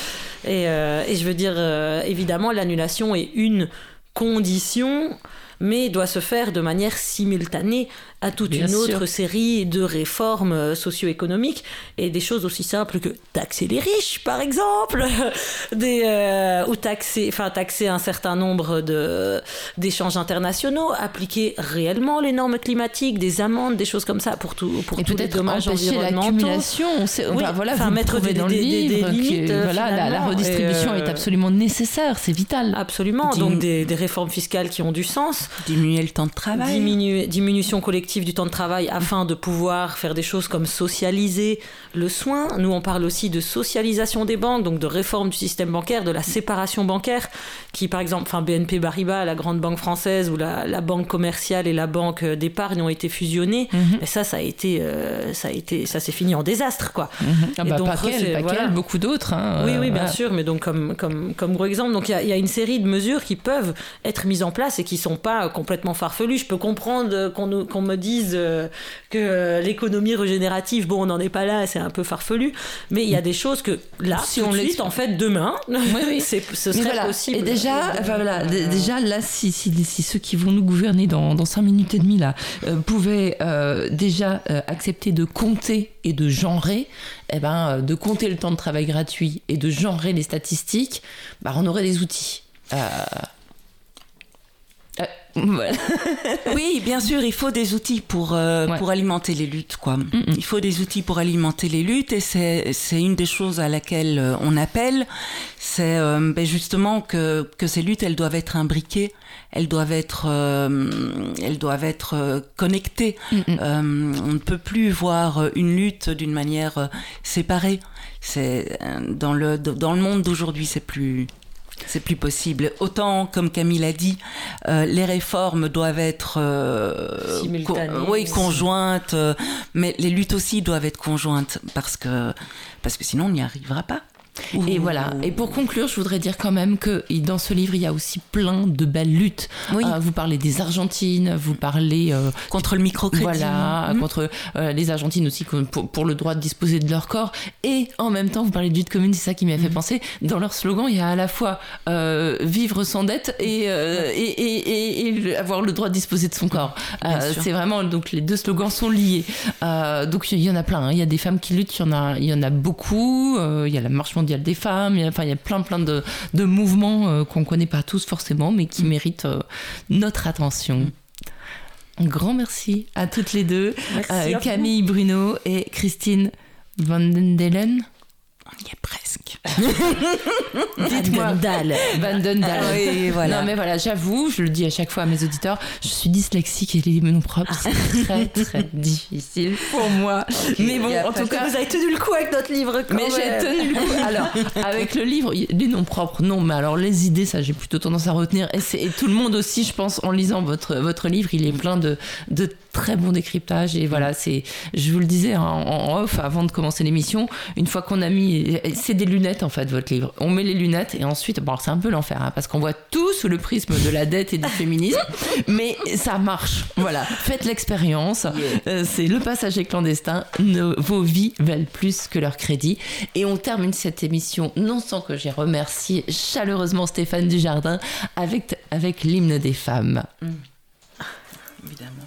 et, je veux dire évidemment l'annulation est une condition mais doit se faire de manière simultanée à toute Bien une sûr. autre série de réformes euh, socio-économiques et des choses aussi simples que taxer les riches par exemple des euh, ou taxer enfin taxer un certain nombre de d'échanges internationaux appliquer réellement les normes climatiques des amendes des choses comme ça pour tout pour Et tous les dommages environnementaux. On sait- Oui, enfin, voilà, enfin, vous mettre des- dans livre limites, euh, voilà, la, redistribution est absolument nécessaire, c'est vital. absolument Dim- donc des, des réformes fiscales qui ont du sens Diminuer le temps de travail. Diminution collective du temps de travail afin de pouvoir faire des choses comme socialiser le soin. Nous, on parle aussi de socialisation des banques, donc de réforme du système bancaire, de la séparation bancaire, qui par exemple, enfin BNP Paribas, la grande banque française, ou la, la banque commerciale et la banque d'épargne ont été fusionnées. Mhm. Et ça, ça a été, euh, ça a été, ça s'est fini en désastre, quoi. Ah Et bah, donc, pas voilà. qu'elle, beaucoup d'autres. hein, Oui, euh, oui, bien voilà. sûr, mais donc comme, comme, comme gros exemple, donc il y a, il y a une série de mesures qui peuvent être mises en place et qui sont pas complètement farfelues. Je peux comprendre euh, qu'on nous- qu'on me dise euh, que euh, l'économie régénérative, bon, on n'en est pas là, c'est un peu farfelu, mais il y a des choses que là, Si tout on de suite, en fait, demain, oui. ce serait voilà. possible. Et déjà, enfin, voilà, d- déjà là, si, si, si ceux qui vont nous gouverner dans, dans 5 minutes et demie là, euh, pouvaient euh, déjà euh, accepter de compter et de genrer, eh ben, euh, de compter le temps de travail gratuit et de genrer les statistiques, bah, on aurait des outils. Voilà. Oui, bien sûr, il faut des outils pour, euh, Ouais. pour alimenter les luttes. Quoi. Mm, mm. Il faut des outils pour alimenter les luttes et c'est c'est une des choses à laquelle euh, on appelle. C'est euh, ben justement que, que ces luttes, elles doivent être imbriquées, elles doivent être, euh, elles doivent être connectées. Mm, on ne peut plus voir une lutte d'une manière séparée. C'est dans le dans le monde d'aujourd'hui, c'est plus c'est plus possible. Autant, comme Camille a dit, euh, les réformes doivent être euh, Simultanées. co- oui, conjointes, euh, mais les luttes aussi doivent être conjointes parce que parce que sinon on n'y arrivera pas. Et voilà. Et pour conclure, je voudrais dire quand même que dans ce livre, il y a aussi plein de belles luttes. Oui. Euh, vous parlez des Argentines, vous parlez euh, contre le microcrédit. Voilà, Mhm. contre euh, les Argentines aussi pour, pour le droit de disposer de leur corps. Et en même temps, vous parlez de lutte commune, c'est ça qui m'a fait penser. Dans leur slogan, il y a à la fois vivre sans dette et, et, et, et- et le- avoir le droit de disposer de son corps. C'est vraiment, donc les deux slogans sont liés. Donc il y en a plein. hein. Il y a des femmes qui luttent, il y en a, il y en a beaucoup. Il y a la marche mondiale des femmes. Il y a, enfin, il y a plein, plein de, de mouvements euh, qu'on connaît pas tous forcément, mais qui méritent euh, notre attention. Un grand merci à toutes les deux, Merci euh. Camille Bruno et Christine Van On y est presque. Dites-moi. Dahl. Van den Dalen. Ah oui, voilà. Non mais voilà, j'avoue, je le dis à chaque fois à mes auditeurs, je suis dyslexique et les noms propres, c'est très très difficile pour moi. Mais bon, a en tout cas, Vous avez tenu le coup avec notre livre. quand Mais j'ai tenu le coup. Alors, avec le livre, les noms propres, non, mais alors les idées, ça, j'ai plutôt tendance à retenir. Et tout le monde aussi, je pense, en lisant votre, votre livre, il est plein de, de très bons décryptages. Et voilà, c'est, je vous le disais hein, en, off avant de commencer l'émission, une fois qu'on a mis, c'est des lunettes en fait, votre livre. On met les lunettes et ensuite, bon, c'est un peu l'enfer, hein, parce qu'on voit tout sous le prisme de la dette et du féminisme, mais ça marche. Voilà, faites l'expérience. Euh, c'est le passager clandestin. Nos- vos vies valent plus que leur crédit. Et on termine cette émission, non sans que j'ai remercié chaleureusement Stéphane Dujardin avec, avec l'hymne des femmes. Évidemment.